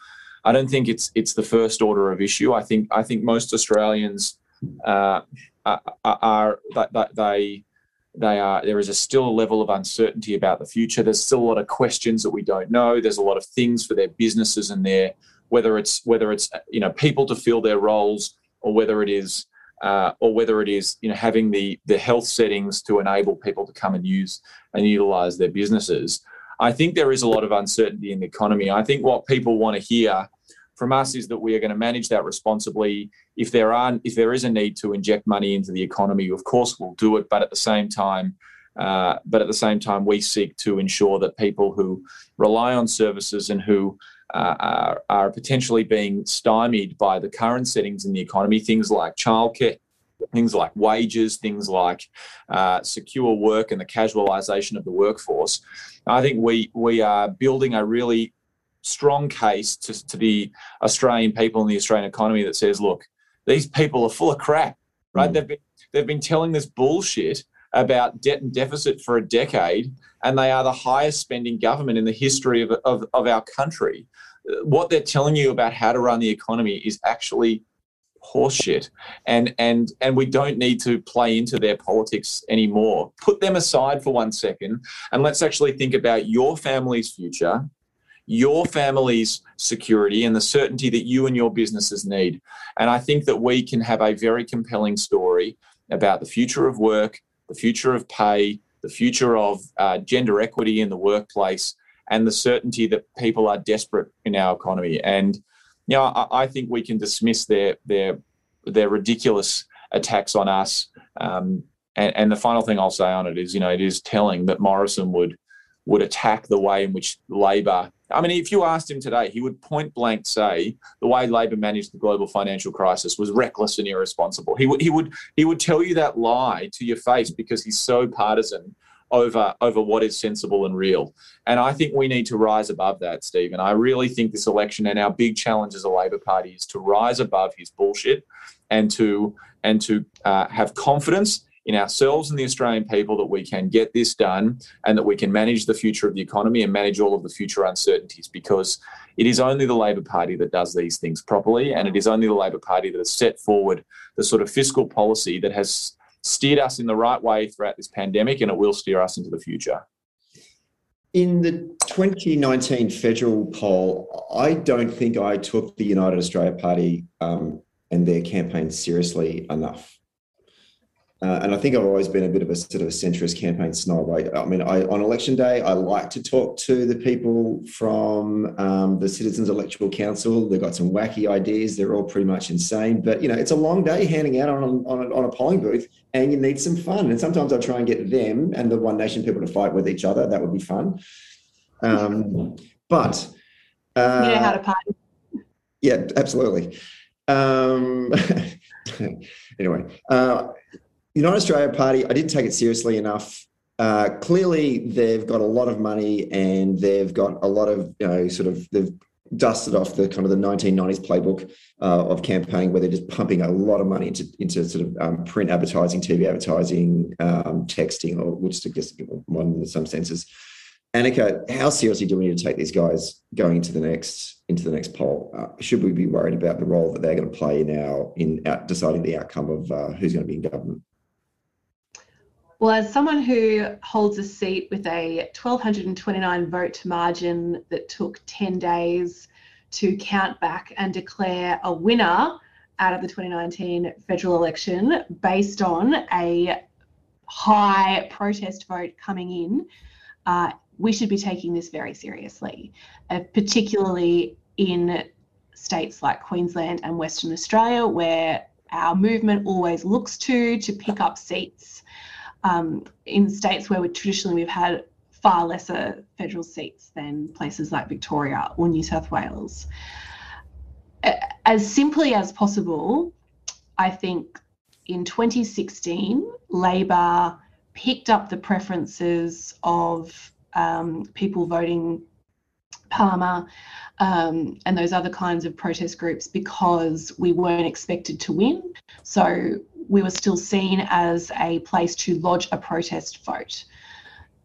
I don't think it's it's the first order of issue. I think I think most Australians uh, are, are, are they they are there is a still a level of uncertainty about the future there's still a lot of questions that we don't know there's a lot of things for their businesses and their whether it's whether it's you know people to fill their roles or whether it is uh, or whether it is you know having the the health settings to enable people to come and use and utilize their businesses i think there is a lot of uncertainty in the economy i think what people want to hear from us is that we are going to manage that responsibly. If there are, if there is a need to inject money into the economy, of course we'll do it. But at the same time, uh, but at the same time, we seek to ensure that people who rely on services and who uh, are, are, potentially being stymied by the current settings in the economy, things like childcare, things like wages, things like uh, secure work and the casualisation of the workforce. I think we we are building a really strong case to, to the Australian people and the Australian economy that says, look, these people are full of crap, right? Mm. They've been they've been telling this bullshit about debt and deficit for a decade, and they are the highest spending government in the history of, of, of our country. What they're telling you about how to run the economy is actually horseshit and and and we don't need to play into their politics anymore put them aside for one second and let's actually think about your family's future your family's security and the certainty that you and your businesses need. And I think that we can have a very compelling story about the future of work, the future of pay, the future of uh, gender equity in the workplace, and the certainty that people are desperate in our economy. And you know, I, I think we can dismiss their their their ridiculous attacks on us. Um, and, and the final thing I'll say on it is, you know, it is telling that Morrison would would attack the way in which Labor I mean, if you asked him today, he would point blank say the way Labor managed the global financial crisis was reckless and irresponsible. He would he would he would tell you that lie to your face because he's so partisan over over what is sensible and real. And I think we need to rise above that, Stephen. I really think this election and our big challenge as a Labor Party is to rise above his bullshit and to and to uh, have confidence in ourselves and the Australian people that we can get this done and that we can manage the future of the economy and manage all of the future uncertainties because it is only the Labor Party that does these things properly and it is only the Labor Party that has set forward the sort of fiscal policy that has steered us in the right way throughout this pandemic and it will steer us into the future. In the 2019 federal poll, I don't think I took the United Australia Party um, and their campaign seriously enough. Uh, and I think I've always been a bit of a sort of a centrist campaign snob. I, I mean, I, on election day, I like to talk to the people from um, the Citizens Electoral Council. They've got some wacky ideas. They're all pretty much insane. But, you know, it's a long day handing out on a, on a, on a polling booth and you need some fun. And sometimes I try and get them and the One Nation people to fight with each other. That would be fun. Um, but Uh, you know how to party. Yeah, absolutely. Um, anyway, uh, United Australia Party, I didn't take it seriously enough. Uh, clearly, they've got a lot of money and they've got a lot of, you know, sort of, they've dusted off the kind of the 1990s playbook uh, of campaigning where they're just pumping a lot of money into, into sort of um, print advertising, TV advertising, um, texting, or which suggests one in some senses. Anika, how seriously do we need to take these guys going into the next into the next poll? Uh, should we be worried about the role that they're going to play in out deciding the outcome of uh, who's going to be in government? Well, as someone who holds a seat with a 1,229 vote margin that took 10 days to count back and declare a winner out of the 2019 federal election based on a high protest vote coming in, uh, we should be taking this very seriously, uh, particularly in states like Queensland and Western Australia, where our movement always looks to to pick up seats um, in states where we traditionally we've had far lesser federal seats than places like Victoria or New South Wales. As simply as possible, I think in 2016, Labor picked up the preferences of um, people voting Palmer um, and those other kinds of protest groups because we weren't expected to win. So we were still seen as a place to lodge a protest vote.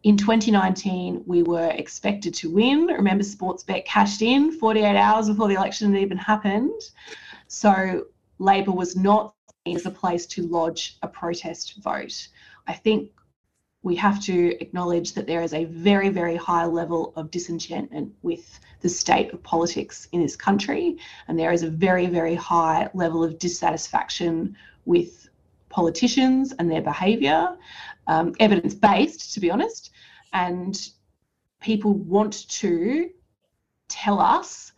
In 2019, we were expected to win. Remember, Sportsbet cashed in 48 hours before the election had even happened. So Labor was not seen as a place to lodge a protest vote. I think we have to acknowledge that there is a very, very high level of disenchantment with the state of politics in this country, and there is a very, very high level of dissatisfaction with politicians and their behaviour, um, evidence based, to be honest. And people want to tell us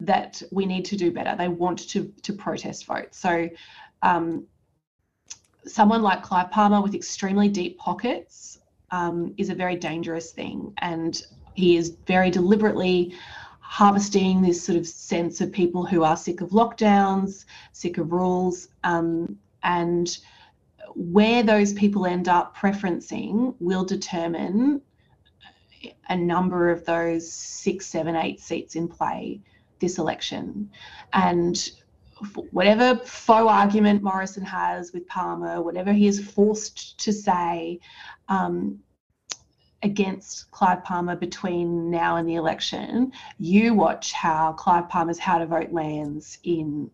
that we need to do better. They want to, to protest vote. So, um, someone like Clive Palmer with extremely deep pockets um, is a very dangerous thing. And he is very deliberately harvesting this sort of sense of people who are sick of lockdowns, sick of rules, um, and where those people end up preferencing will determine a number of those six, seven, eight seats in play this election. And whatever faux argument Morrison has with Palmer, whatever he is forced to say um, against Clive Palmer between now and the election, you watch how Clive Palmer's how to vote lands in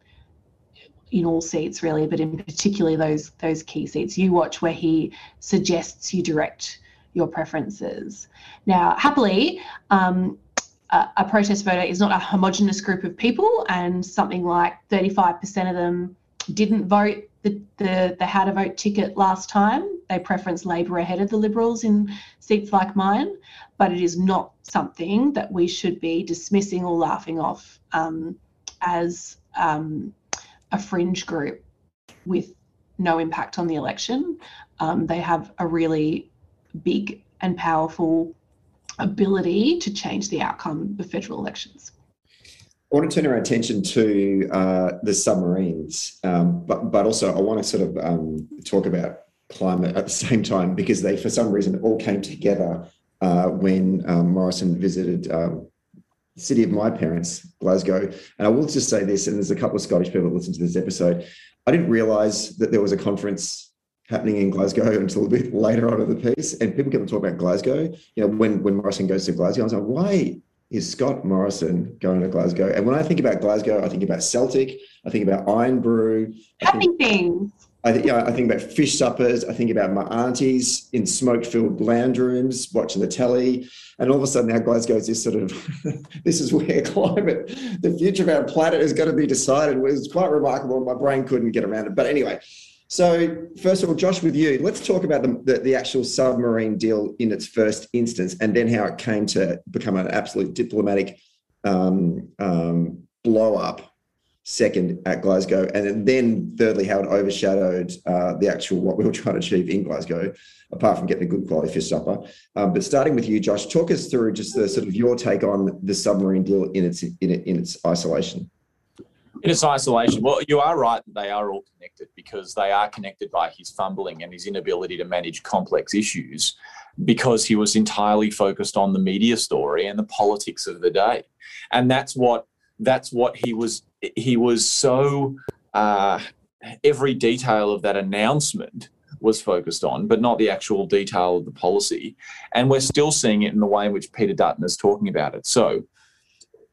in all seats really, but in particularly those those key seats. You watch where he suggests you direct your preferences. Now, happily, um, a, a, protest voter is not a homogenous group of people, and something like 35% of them didn't vote the, the, the how to vote ticket last time. They preference Labor ahead of the Liberals in seats like mine, but it is not something that we should be dismissing or laughing off um, as um, a fringe group with no impact on the election. Um, they have a really big and powerful ability to change the outcome of federal elections. I want to turn our attention to uh, the submarines, um, but but also I want to sort of um, talk about climate at the same time because they, for some reason, all came together uh, when um, Morrison visited um, city of my parents, Glasgow. And I will just say this, and there's a couple of Scottish people that listen to this episode. I didn't realise that there was a conference happening in Glasgow until a bit later on in the piece. And people kept talk about Glasgow. You know, when when Morrison goes to Glasgow, I was like, why is Scott Morrison going to Glasgow? And when I think about Glasgow, I think about Celtic, I think about Irn-Bru. Happy things. I think, yeah, I think about fish suppers. I think about my aunties in smoke-filled lounge rooms watching the telly, and all of a sudden, now Glasgow is this sort of this is where climate, the future of our planet is going to be decided. It was quite remarkable. My brain couldn't get around it, but anyway. So first of all, Josh, with you, let's talk about the, the, the actual submarine deal in its first instance, and then how it came to become an absolute diplomatic um, um, blow up second at Glasgow, and then thirdly how it overshadowed uh, the actual what we were trying to achieve in Glasgow, apart from getting a good quality fish supper. Um, but starting with you, Josh, talk us through just the sort of your take on the submarine deal in its in, in its isolation. In its isolation, well, you are right that they are all connected because they are connected by his fumbling and his inability to manage complex issues because he was entirely focused on the media story and the politics of the day. And that's what that's what he was he was so uh, every detail of that announcement was focused on, but not the actual detail of the policy. And we're still seeing it in the way in which Peter Dutton is talking about it. So,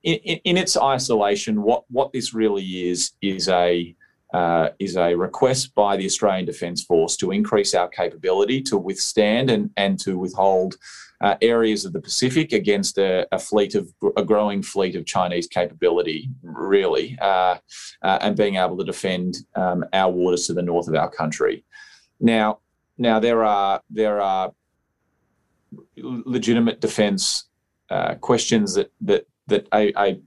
in, in, in its isolation, what, what this really is is a uh, is a request by the Australian Defence Force to increase our capability to withstand and, and to withhold uh, areas of the Pacific against a, a, fleet of a growing fleet of Chinese capability, really, uh, uh, and being able to defend um, our waters to the north of our country. Now, now there are there are legitimate defence uh, questions that that that a, a,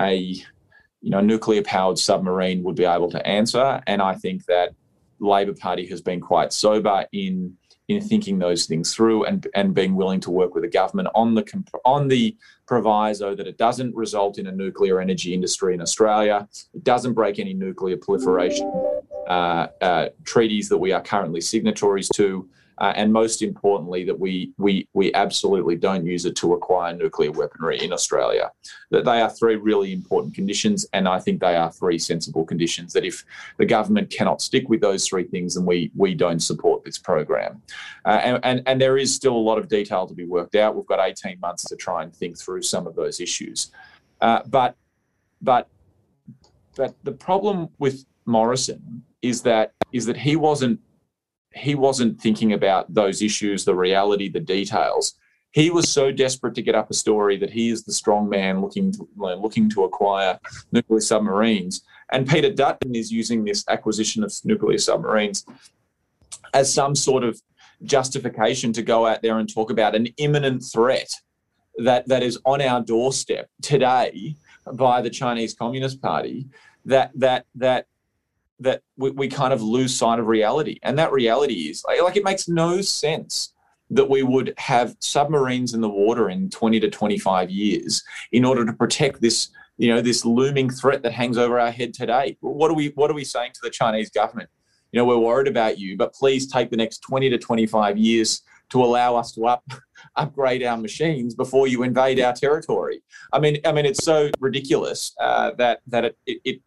a you know nuclear powered submarine would be able to answer, and I think that Labor Party has been quite sober in in thinking those things through and, and being willing to work with the government on the on the proviso that it doesn't result in a nuclear energy industry in Australia, it doesn't break any nuclear proliferation uh, uh, treaties that we are currently signatories to, uh, and most importantly, that we, we, we absolutely don't use it to acquire nuclear weaponry in Australia. That they are three really important conditions, and I think they are three sensible conditions. That if the government cannot stick with those three things, then we, we don't support this program. Uh, and, and, and there is still a lot of detail to be worked out. We've got 18 months to try and think through some of those issues. Uh, but, but, but the problem with Morrison is that is that he wasn't he wasn't thinking about those issues, the reality, the details. He was so desperate to get up a story that he is the strong man looking to, looking to acquire nuclear submarines. And Peter Dutton is using this acquisition of nuclear submarines as some sort of justification to go out there and talk about an imminent threat that, that is on our doorstep today by the Chinese Communist Party that that that that we, we kind of lose sight of reality. And that reality is like, like it makes no sense that we would have submarines in the water in 20 to 25 years in order to protect this you know this looming threat that hangs over our head today. What are we what are we saying to the chinese government? You know we're worried about you but please take the next 20 to 25 years to allow us to up upgrade our machines before you invade our territory. I mean i mean it's so ridiculous uh, that that it, it, it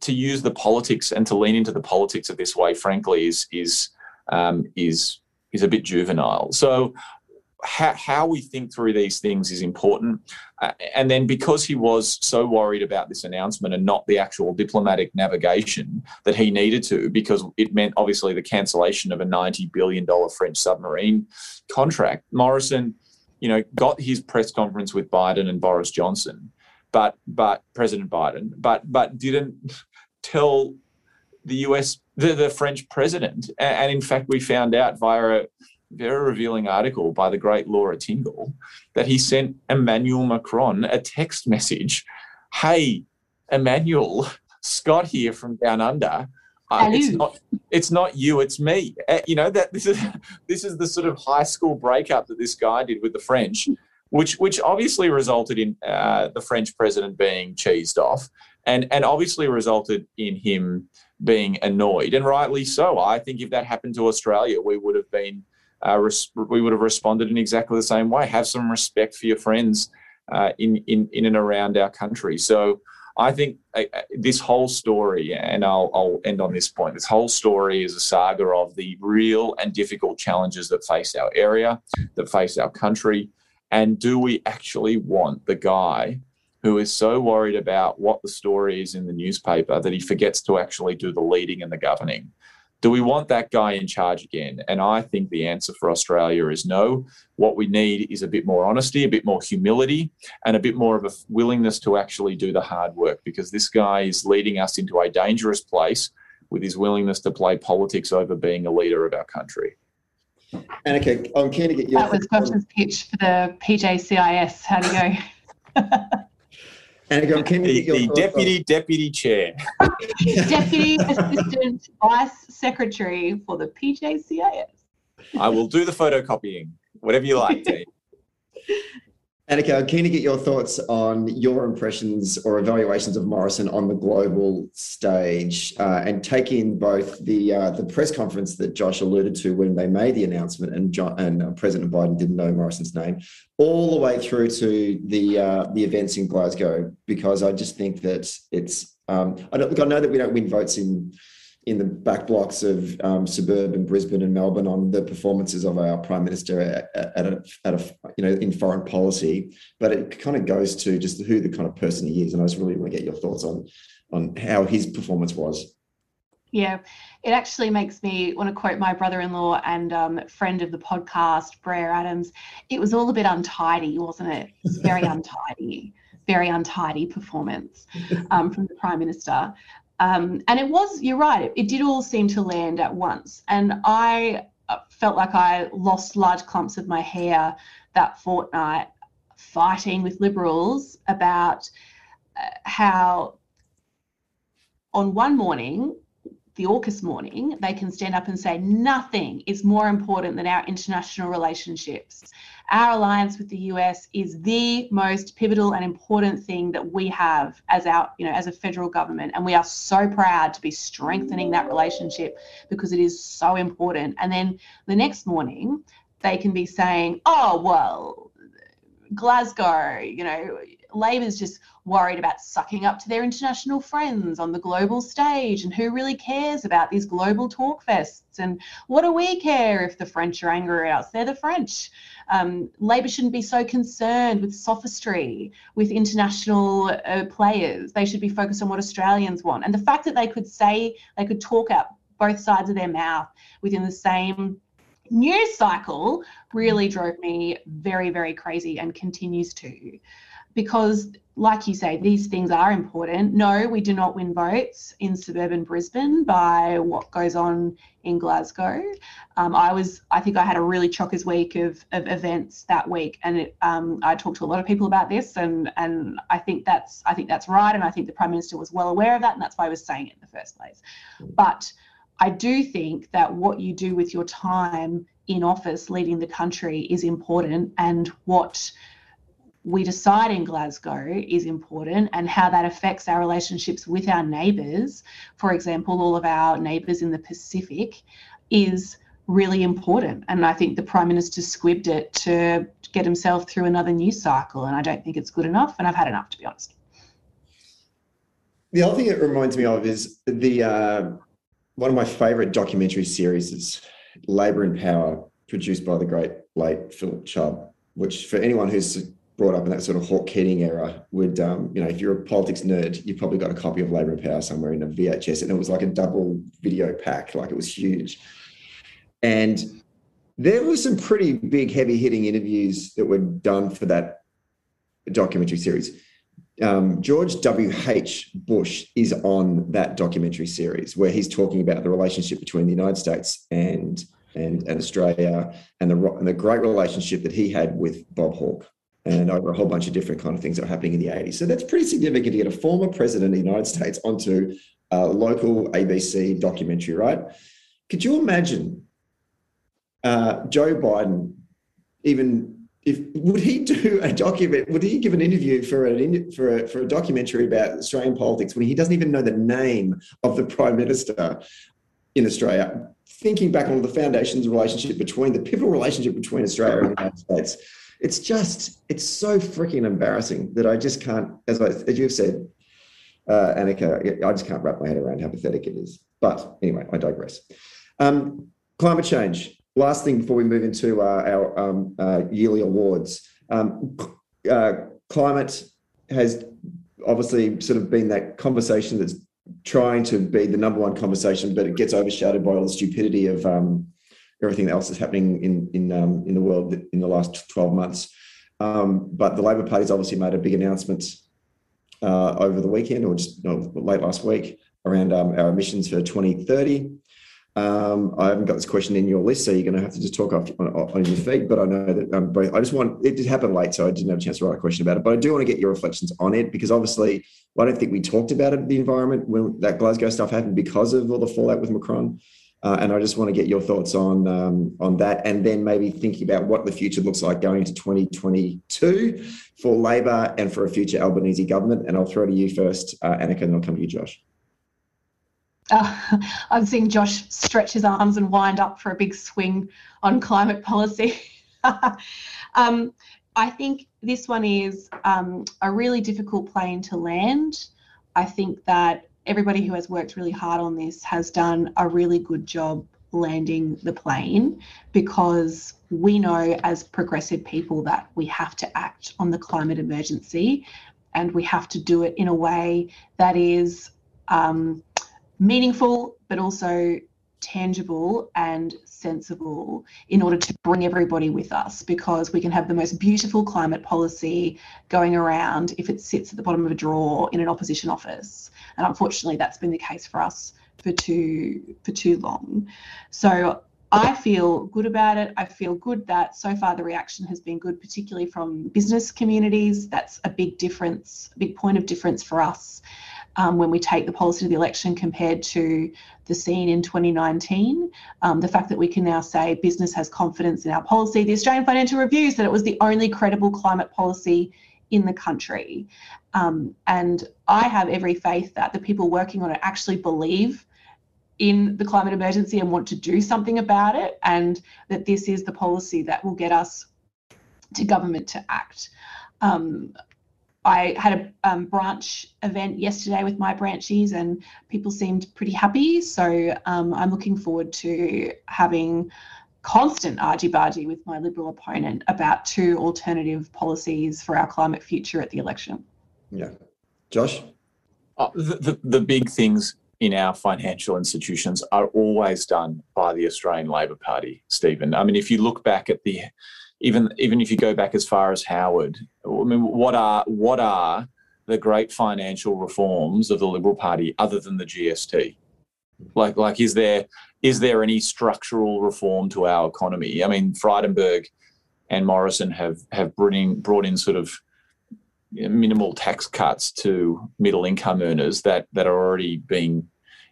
to use the politics and to lean into the politics of this way, frankly, is is um, is is a bit juvenile. So how, how we think through these things is important. Uh, and then because he was so worried about this announcement and not the actual diplomatic navigation that he needed to, because it meant obviously the cancellation of a $90 billion French submarine contract, Morrison, you know, got his press conference with Biden and Boris Johnson but but President Biden, but but didn't tell the U.S. the, the French president. And, in fact, we found out via a very revealing article by the great Laura Tingle that he sent Emmanuel Macron a text message. Hey, Emmanuel, Scott here from Down Under. Uh, it's not it's not you it's me uh, you know that this is this is the sort of high school breakup that this guy did with the french which which obviously resulted in uh, the French president being cheesed off, and and obviously resulted in him being annoyed, and rightly so. I think if that happened to Australia, we would have been uh, res- we would have responded in exactly the same way. Have some respect for your friends uh, in in in and around our country. So. I think uh, uh, this whole story, and I'll, I'll, end on this point. This whole story is a saga of the real and difficult challenges that face our area, that face our country, and do we actually want the guy who is so worried about what the story is in the newspaper that he forgets to actually do the leading and the governing? Do we want that guy in charge again? And I think the answer for Australia is no. What we need is a bit more honesty, a bit more humility, and a bit more of a willingness to actually do the hard work because this guy is leading us into a dangerous place with his willingness to play politics over being a leader of our country. Anika, I'm keen to get your. That was Josh's pitch for the PJCIS. How do you go? Anika, can The, you get your the thoughts on- deputy deputy chair. Deputy Assistant Vice Secretary for the PJCIS. I will do the photocopying. Whatever you like, Dave. Anika, I'm keen to get your thoughts on your impressions or evaluations of Morrison on the global stage, uh, and take in both the uh, the press conference that Josh alluded to when they made the announcement, and John, and uh, President Biden didn't know Morrison's name, all the way through to the uh, the events in Glasgow, because I just think that it's. Um, I, don't, look, I know that we don't win votes in in the back blocks of um, suburban Brisbane and Melbourne on the performances of our prime minister at, at, a, at a you know in foreign policy, but it kind of goes to just who the kind of person he is, and I just really want to get your thoughts on on how his performance was. Yeah, it actually makes me want to quote my brother-in-law and um, friend of the podcast, Brer Adams. It was all a bit untidy, wasn't it? Very untidy, very untidy performance um, from the Prime Minister. Um, and it was, you're right, it, it did all seem to land at once. And I uh, felt like I lost large clumps of my hair that fortnight fighting with Liberals about uh, how on one morning, the AUKUS morning, they can stand up and say nothing is more important than our international relationships. Our alliance with the US is the most pivotal and important thing that we have as our, you know, as a federal government, and we are so proud to be strengthening that relationship because it is so important. And then the next morning, they can be saying, "Oh well, Glasgow, you know, Labor's just worried about sucking up to their international friends on the global stage and who really cares about these global talk fests and what do we care if the French are angry at us? They're the French. Um, Labor shouldn't be so concerned with sophistry with international uh, players. They should be focused on what Australians want. And the fact that they could say, they could talk out both sides of their mouth within the same news cycle really drove me very, very crazy and continues to. Because, like you say, these things are important. No, we do not win votes in suburban Brisbane by what goes on in Glasgow. Um, I was, I think, I had a really chockers week of, of events that week, and it, um, I talked to a lot of people about this, and and I think that's, I think that's right, and I think the prime minister was well aware of that, and that's why I was saying it in the first place. But I do think that what you do with your time in office leading the country is important and what we decide in Glasgow is important and how that affects our relationships with our neighbours, for example, all of our neighbours in the Pacific, is really important. And I think the Prime Minister squibbed it to get himself through another news cycle. And I don't think it's good enough. And I've had enough, to be honest. The other thing it reminds me of is the uh, one of my favourite documentary series is Labor in Power, produced by the great late Philip Chubb, which for anyone who's brought up in that sort of Hawke Keating era would, um, you know, if you're a politics nerd, you've probably got a copy of Labor in Power somewhere in a VHS, and it was like a double video pack, like it was huge. And there were some pretty big, heavy hitting interviews that were done for that documentary series. Um, George W.H. Bush is on that documentary series where he's talking about the relationship between the United States and and, and Australia and the, and the great relationship that he had with Bob Hawke and over a whole bunch of different kind of things that were happening in the 80s. So that's pretty significant to get a former president of the United States onto a local ABC documentary, right? Could you imagine uh, Joe Biden even if would he do a document would he give an interview for an for a, for a documentary about Australian politics when he doesn't even know the name of the prime minister in Australia thinking back on the foundations relationship between the pivotal relationship between Australia and the United States it's just it's so freaking embarrassing that I just can't as I, as you've said uh, Anika I just can't wrap my head around how pathetic it is. But anyway I digress. Um, climate change. Last thing before we move into uh, our um, uh, yearly awards, um, uh, climate has obviously sort of been that conversation that's trying to be the number one conversation, but it gets overshadowed by all the stupidity of um, everything else that's happening in in um, in the world in the last twelve months. Um, but the Labor Party's obviously made a big announcement uh, over the weekend, or just late last week, around um, our emissions for 2030. Um, I haven't got this question in your list, so you're going to have to just talk off on, on your feet. But I know that um, both. I just want it did happen late, so I didn't have a chance to write a question about it. But I do want to get your reflections on it because obviously, I don't think we talked about it the environment when that Glasgow stuff happened because of all the fallout with Macron. Uh, and I just want to get your thoughts on um, on that, and then maybe thinking about what the future looks like going into 2022 for Labor and for a future Albanese government. And I'll throw to you first, uh, Anika, and then I'll come to you, Josh. Uh, I'm seeing Josh stretch his arms and wind up for a big swing on climate policy. um, I think this one is um, a really difficult plane to land. I think that everybody who has worked really hard on this has done a really good job landing the plane because we know as progressive people that we have to act on the climate emergency and we have to do it in a way that is um, meaningful, but also tangible and sensible in order to bring everybody with us because we can have the most beautiful climate policy going around if it sits at the bottom of a drawer in an opposition office and unfortunately that's been the case for us for too for too long so I feel good about it. I feel good that so far the reaction has been good, particularly from business communities. That's a big difference, a big point of difference for us um, when we take the policy to the election compared to the scene in 2019. Um, the fact that we can now say business has confidence in our policy. The Australian Financial Review said it was the only credible climate policy in the country. Um, and I have every faith that the people working on it actually believe in the climate emergency and want to do something about it, and that this is the policy that will get us to government to act. Um, I had a um, branch event yesterday with my branchies, and people seemed pretty happy. So um, I'm looking forward to having constant argy bargy with my Liberal opponent about two alternative policies for our climate future at the election. Yeah. Josh? Uh, the, the, the big things in our financial institutions are always done by the Australian Labor Party, Stephen. I mean, if you look back at the even even if you go back as far as Howard, I mean, what are what are the great financial reforms of the Liberal Party other than the GST? Like like is there is there any structural reform to our economy? I mean, Frydenberg and Morrison have have brought in, brought in sort of minimal tax cuts to middle income earners that that are already being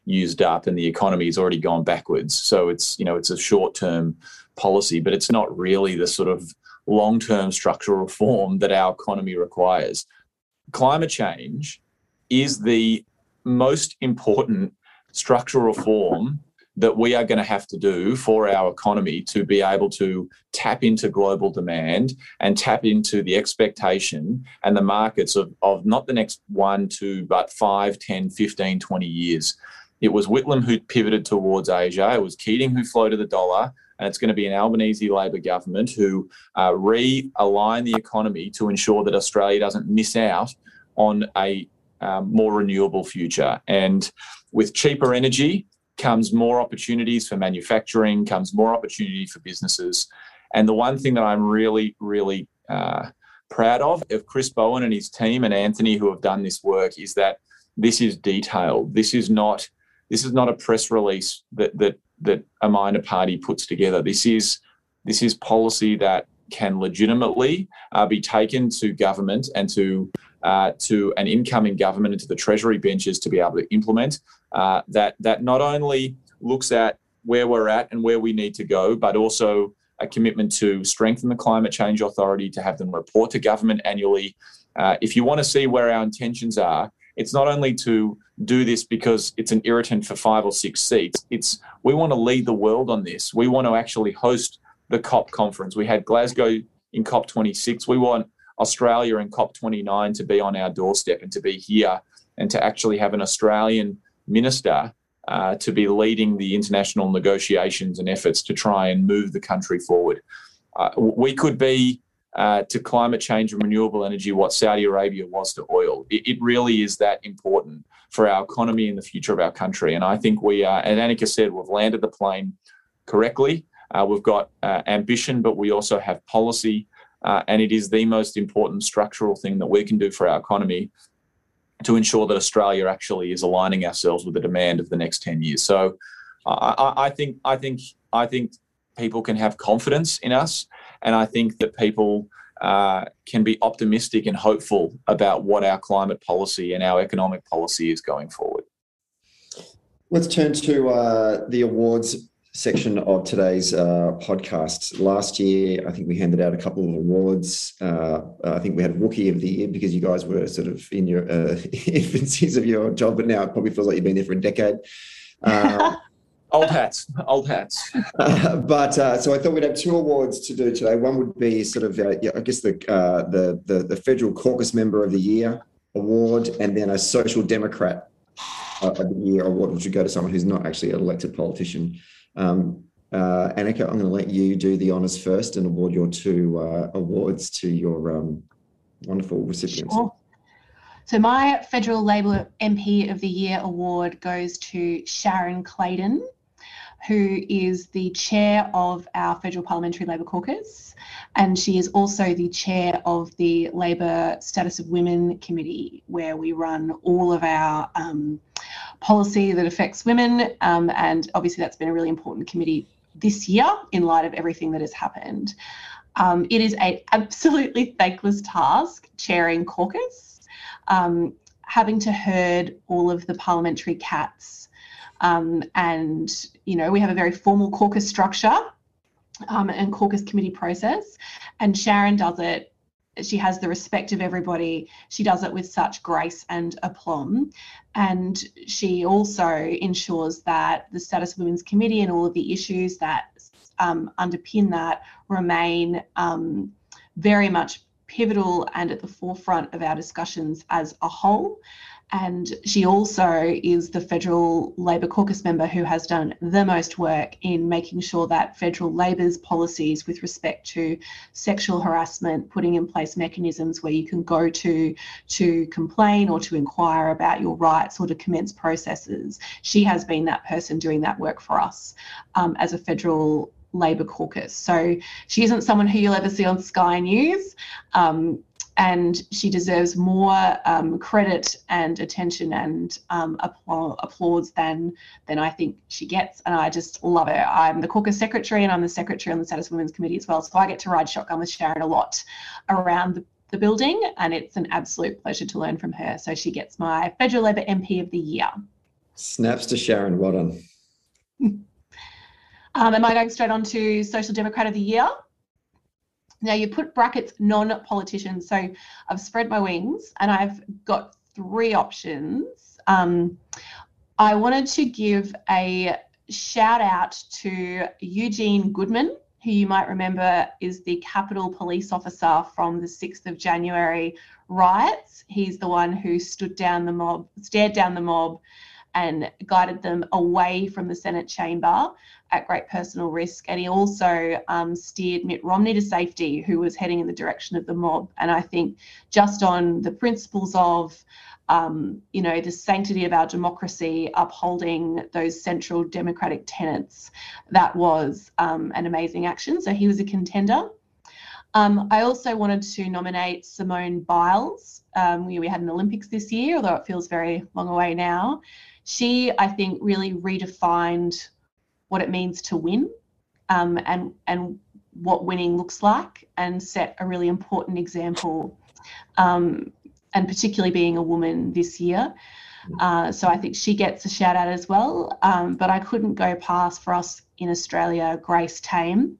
used up and the economy has already gone backwards. So it's you know it's a short term policy, but it's not really the sort of long term structural reform that our economy requires. Climate change is the most important structural reform that we are going to have to do for our economy to be able to tap into global demand and tap into the expectation and the markets of, of not the next one, two, but five, 10, 15, 20 years. It was Whitlam who pivoted towards Asia. It was Keating who floated the dollar and it's going to be an Albanese Labor government who uh, realign the economy to ensure that Australia doesn't miss out on a um, more renewable future. And with cheaper energy comes more opportunities for manufacturing, comes more opportunity for businesses. And the one thing that I'm really, really uh, proud of of Chris Bowen and his team and Anthony who have done this work is that this is detailed. This is not this is not a press release that that that a minor party puts together. This is this is policy that can legitimately uh, be taken to government and to uh, to an incoming government and to the Treasury benches to be able to implement uh, that that not only looks at where we're at and where we need to go, but also a commitment to strengthen the Climate Change Authority to have them report to government annually. Uh, if you want to see where our intentions are, it's not only to do this because it's an irritant for five or six seats. It's we want to lead the world on this. We want to actually host the COP conference. We had Glasgow in COP 26. We want Australia and COP 29 to be on our doorstep and to be here and to actually have an Australian minister uh, to be leading the international negotiations and efforts to try and move the country forward. Uh, we could be uh, to climate change and renewable energy what Saudi Arabia was to oil. It, it, really is that important for our economy and the future of our country. And I think we are, and Anika said, we've landed the plane correctly. Uh, we've got uh, ambition, but we also have policy. Uh, and it is the most important structural thing that we can do for our economy to ensure that Australia actually is aligning ourselves with the demand of the next 10 years. So I, I think I think I think people can have confidence in us, and I think that people uh, can be optimistic and hopeful about what our climate policy and our economic policy is going forward. Let's turn to uh, the awards section of today's uh, podcast. Last year, I think we handed out a couple of awards. Uh, I think we had Rookie of the Year because you guys were sort of in your uh, infancies of your job, but now it probably feels like you've been there for a decade. Uh, old hats, old hats. But uh, so I thought we'd have two awards to do today. One would be sort of, uh, yeah, I guess the, uh, the, the the federal caucus member of the year award, and then a social democrat uh, of the year award, which would go to someone who's not actually an elected politician. Um, uh, Anika, I'm going to let you do the honours first and award your two awards to your um, wonderful recipients. Sure. So my Federal Labor MP of the Year award goes to Sharon Claydon, who is the chair of our Federal Parliamentary Labor Caucus, and she is also the chair of the Labor Status of Women Committee, where we run all of our um, policy that affects women. Um, and obviously, that's been a really important committee this year in light of everything that has happened. Um, it is an absolutely thankless task chairing caucus, um, having to herd all of the parliamentary cats um, and, you know, we have a very formal caucus structure um, and caucus committee process. And Sharon does it. She has the respect of everybody. She does it with such grace and aplomb. And she also ensures that the Status of Women's Committee and all of the issues that um, underpin that remain um, very much pivotal and at the forefront of our discussions as a whole. And she also is the federal Labor caucus member who has done the most work in making sure that federal Labor's policies with respect to sexual harassment, putting in place mechanisms where you can go to to complain or to inquire about your rights or to commence processes. She has been that person doing that work for us um, as a federal Labor caucus. So she isn't someone who you'll ever see on Sky News. Um, and she deserves more um, credit and attention and um, applause than than I think she gets. And I just love her. I'm the caucus secretary and I'm the secretary on the Status Women's Committee as well. So I get to ride shotgun with Sharon a lot around the, the building, and it's an absolute pleasure to learn from her. So she gets my Federal Labor MP of the Year. Snaps to Sharon. Well done. um, am I going straight on to Social Democrat of the Year? Now you put brackets non-politicians. So I've spread my wings and I've got three options. Um, I wanted to give a shout out to Eugene Goodman, who you might remember is the Capitol Police officer from the 6th of January riots. He's the one who stood down the mob, stared down the mob, and guided them away from the Senate chamber at great personal risk. And he also um, steered Mitt Romney to safety, who was heading in the direction of the mob. And I think just on the principles of um, you know, the sanctity of our democracy, upholding those central democratic tenets. That was um, an amazing action. So he was a contender. Um, I also wanted to nominate Simone Biles. Um, we, we, had an Olympics this year, although it feels very long away now she, I think, really redefined what it means to win um, and, and what winning looks like and set a really important example, um, and particularly being a woman this year. Uh, so I think she gets a shout out as well. Um, but I couldn't go past for us in Australia, Grace Tame.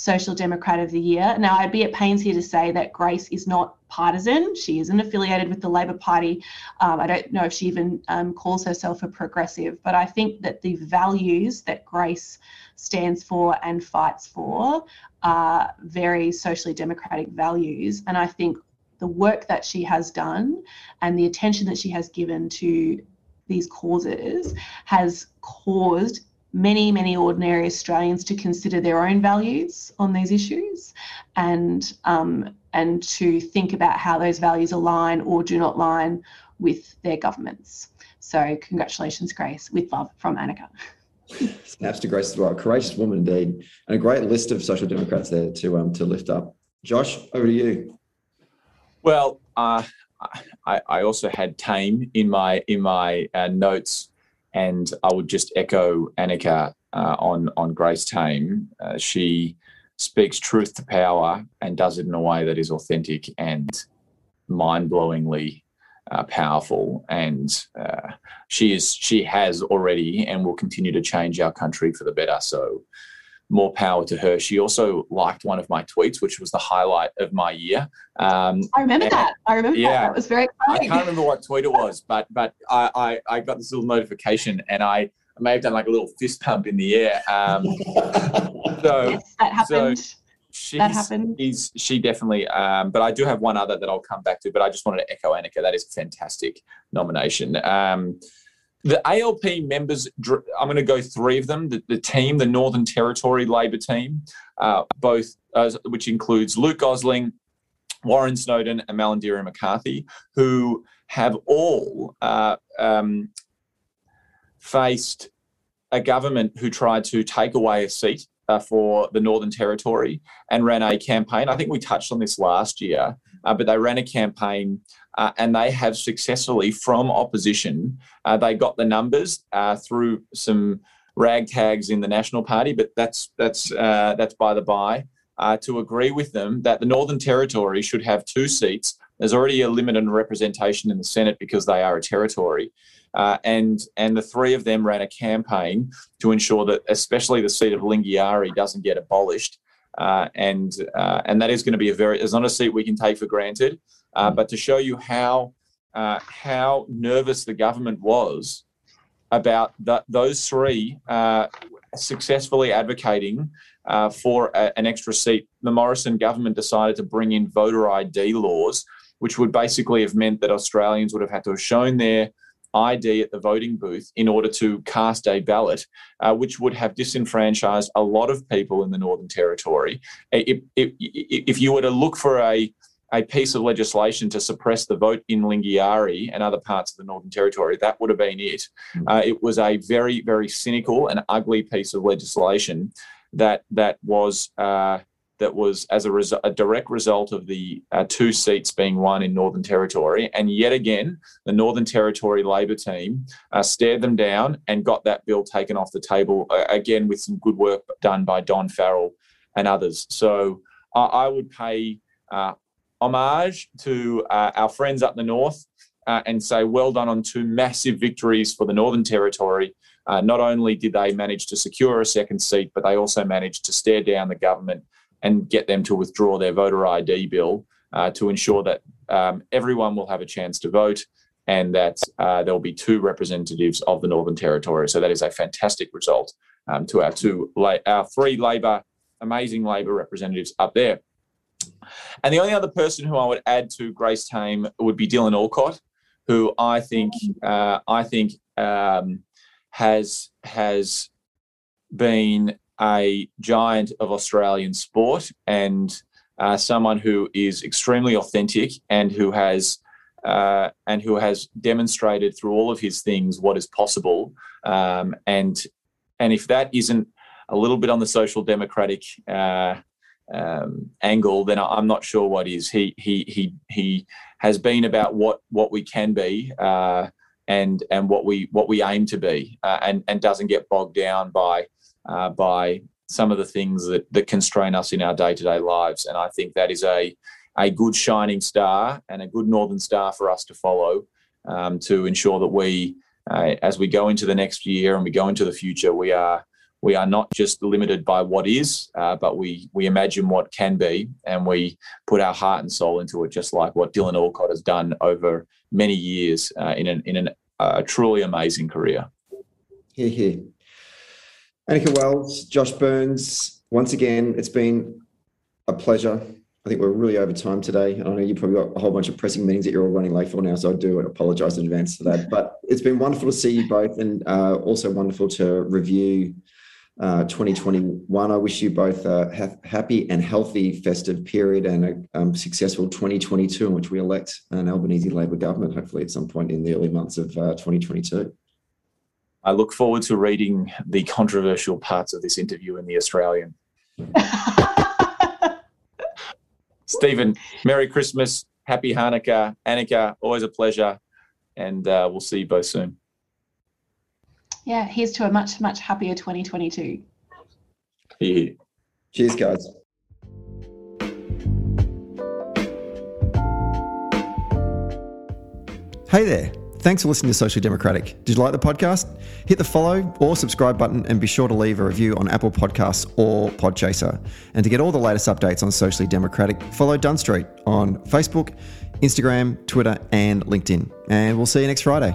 Social Democrat of the Year. Now, I'd be at pains here to say that Grace is not partisan. She isn't affiliated with the Labor Party. Um, I don't know if she even um, calls herself a progressive, but I think that the values that Grace stands for and fights for are very socially democratic values. And I think the work that she has done and the attention that she has given to these causes has caused many, many ordinary Australians to consider their own values on these issues and um, and to think about how those values align or do not align with their governments. So congratulations, Grace, with love from Anika. Snaps to Grace as well. A Courageous woman indeed, and a great list of social democrats there to um to lift up. Josh, over to you. Well, uh, I, I also had Tame in my in my uh, notes and I would just echo Anika uh, on on Grace Tame. Uh, she speaks truth to power and does it in a way that is authentic and mind-blowingly uh, powerful. And uh, she is she has already and will continue to change our country for the better. So more power to her. She also liked one of my tweets, which was the highlight of my year. Um, I remember that. I remember yeah, that. That was very exciting. I can't remember what tweet it was, but but I, I, I got this little notification and I, I may have done like a little fist pump in the air. Um, so yes, that happened. So she's, that happened. She's, she definitely, um, but I do have one other that I'll come back to, but I just wanted to echo Anika. That is a fantastic nomination. Um, the ALP members, I'm going to go three of them. The, the team, the Northern Territory Labor team, uh, both, uh, which includes Luke Gosling, Warren Snowden, and Malarndirri McCarthy, who have all uh, um, faced a government who tried to take away a seat uh, for the Northern Territory and ran a campaign. I think we touched on this last year, uh, but they ran a campaign uh, and they have successfully, from opposition, uh, they got the numbers uh, through some ragtags in the National Party, but that's that's uh, that's by the by. to agree with them that the Northern Territory should have two seats. There's already a limited representation in the Senate because they are a territory. Uh, and and the three of them ran a campaign to ensure that, especially the seat of Lingiari, doesn't get abolished. Uh, and uh, and that is going to be a very it's not a seat we can take for granted. Uh, but to show you how uh, how nervous the government was about the, those three uh, successfully advocating for a, an extra seat, the Morrison government decided to bring in voter ID laws, which would basically have meant that Australians would have had to have shown their ID at the voting booth in order to cast a ballot, uh, which would have disenfranchised a lot of people in the Northern Territory. If, if, if you were to look for a a piece of legislation to suppress the vote in Lingiari and other parts of the Northern Territory. That would have been it. Hmm. Uh, it was a very, very cynical and ugly piece of legislation that that was uh, that was as a, res- a direct result of the uh, two seats being won in Northern Territory. And yet again, the Northern Territory Labor team uh, stared them down and got that bill taken off the table, uh, again, with some good work done by Don Farrell and others. So I would pay uh, homage to uh, our friends up the north uh, and say well done on two massive victories for the Northern Territory. not only did they manage to secure a second seat, but they also managed to stare down the government and get them to withdraw their voter ID bill uh, to ensure that um, everyone will have a chance to vote and that uh, there will be two representatives of the Northern Territory. So that is a fantastic result um, to our two, our three Labor, amazing Labor representatives up there. And the only other person who I would add to Grace Tame would be Dylan Alcott, who I think uh, I think um, has has been a giant of Australian sport and uh, someone who is extremely authentic and who has uh, and who has demonstrated through all of his things what is possible. Um, and and if that isn't a little bit on the social democratic uh, um, angle, then I'm not sure what is. He he he he has been about what what we can be. Uh, and, and what we what we aim to be, uh, and and doesn't get bogged down by uh, by some of the things that, that constrain us in our day to day lives. And I think that is a, a good shining star and a good northern star for us to follow um, to ensure that we, uh, as we go into the next year and we go into the future, we are we are not just limited by what is, uh, but we we imagine what can be, and we put our heart and soul into it, just like what Dylan Alcott has done over many years uh, in an in an, a truly amazing career. Here, here. Anika Wells, Josh Burns, once again, it's been a pleasure. I think we're really over time today. I know you probably got a whole bunch of pressing meetings that you're all running late for now, so I do apologise in advance for that. But it's been wonderful to see you both, and uh, also wonderful to review uh, 2021. I wish you both a ha- happy and healthy festive period and a um, successful 2022 in which we elect an Albanese Labor government, hopefully at some point in the early months of uh, 2022. I look forward to reading the controversial parts of this interview in The Australian. Stephen, Merry Christmas, Happy Hanukkah, Anika, always a pleasure, and uh, we'll see you both soon. Yeah, here's to a much, much happier 2022. Yeah. Cheers, guys. Hey there. Thanks for listening to Socially Democratic. Did you like the podcast? Hit the follow or subscribe button and be sure to leave a review on Apple Podcasts or Podchaser. And to get all the latest updates on Socially Democratic, follow Dunn Street on Facebook, Instagram, Twitter, and LinkedIn. And we'll see you next Friday.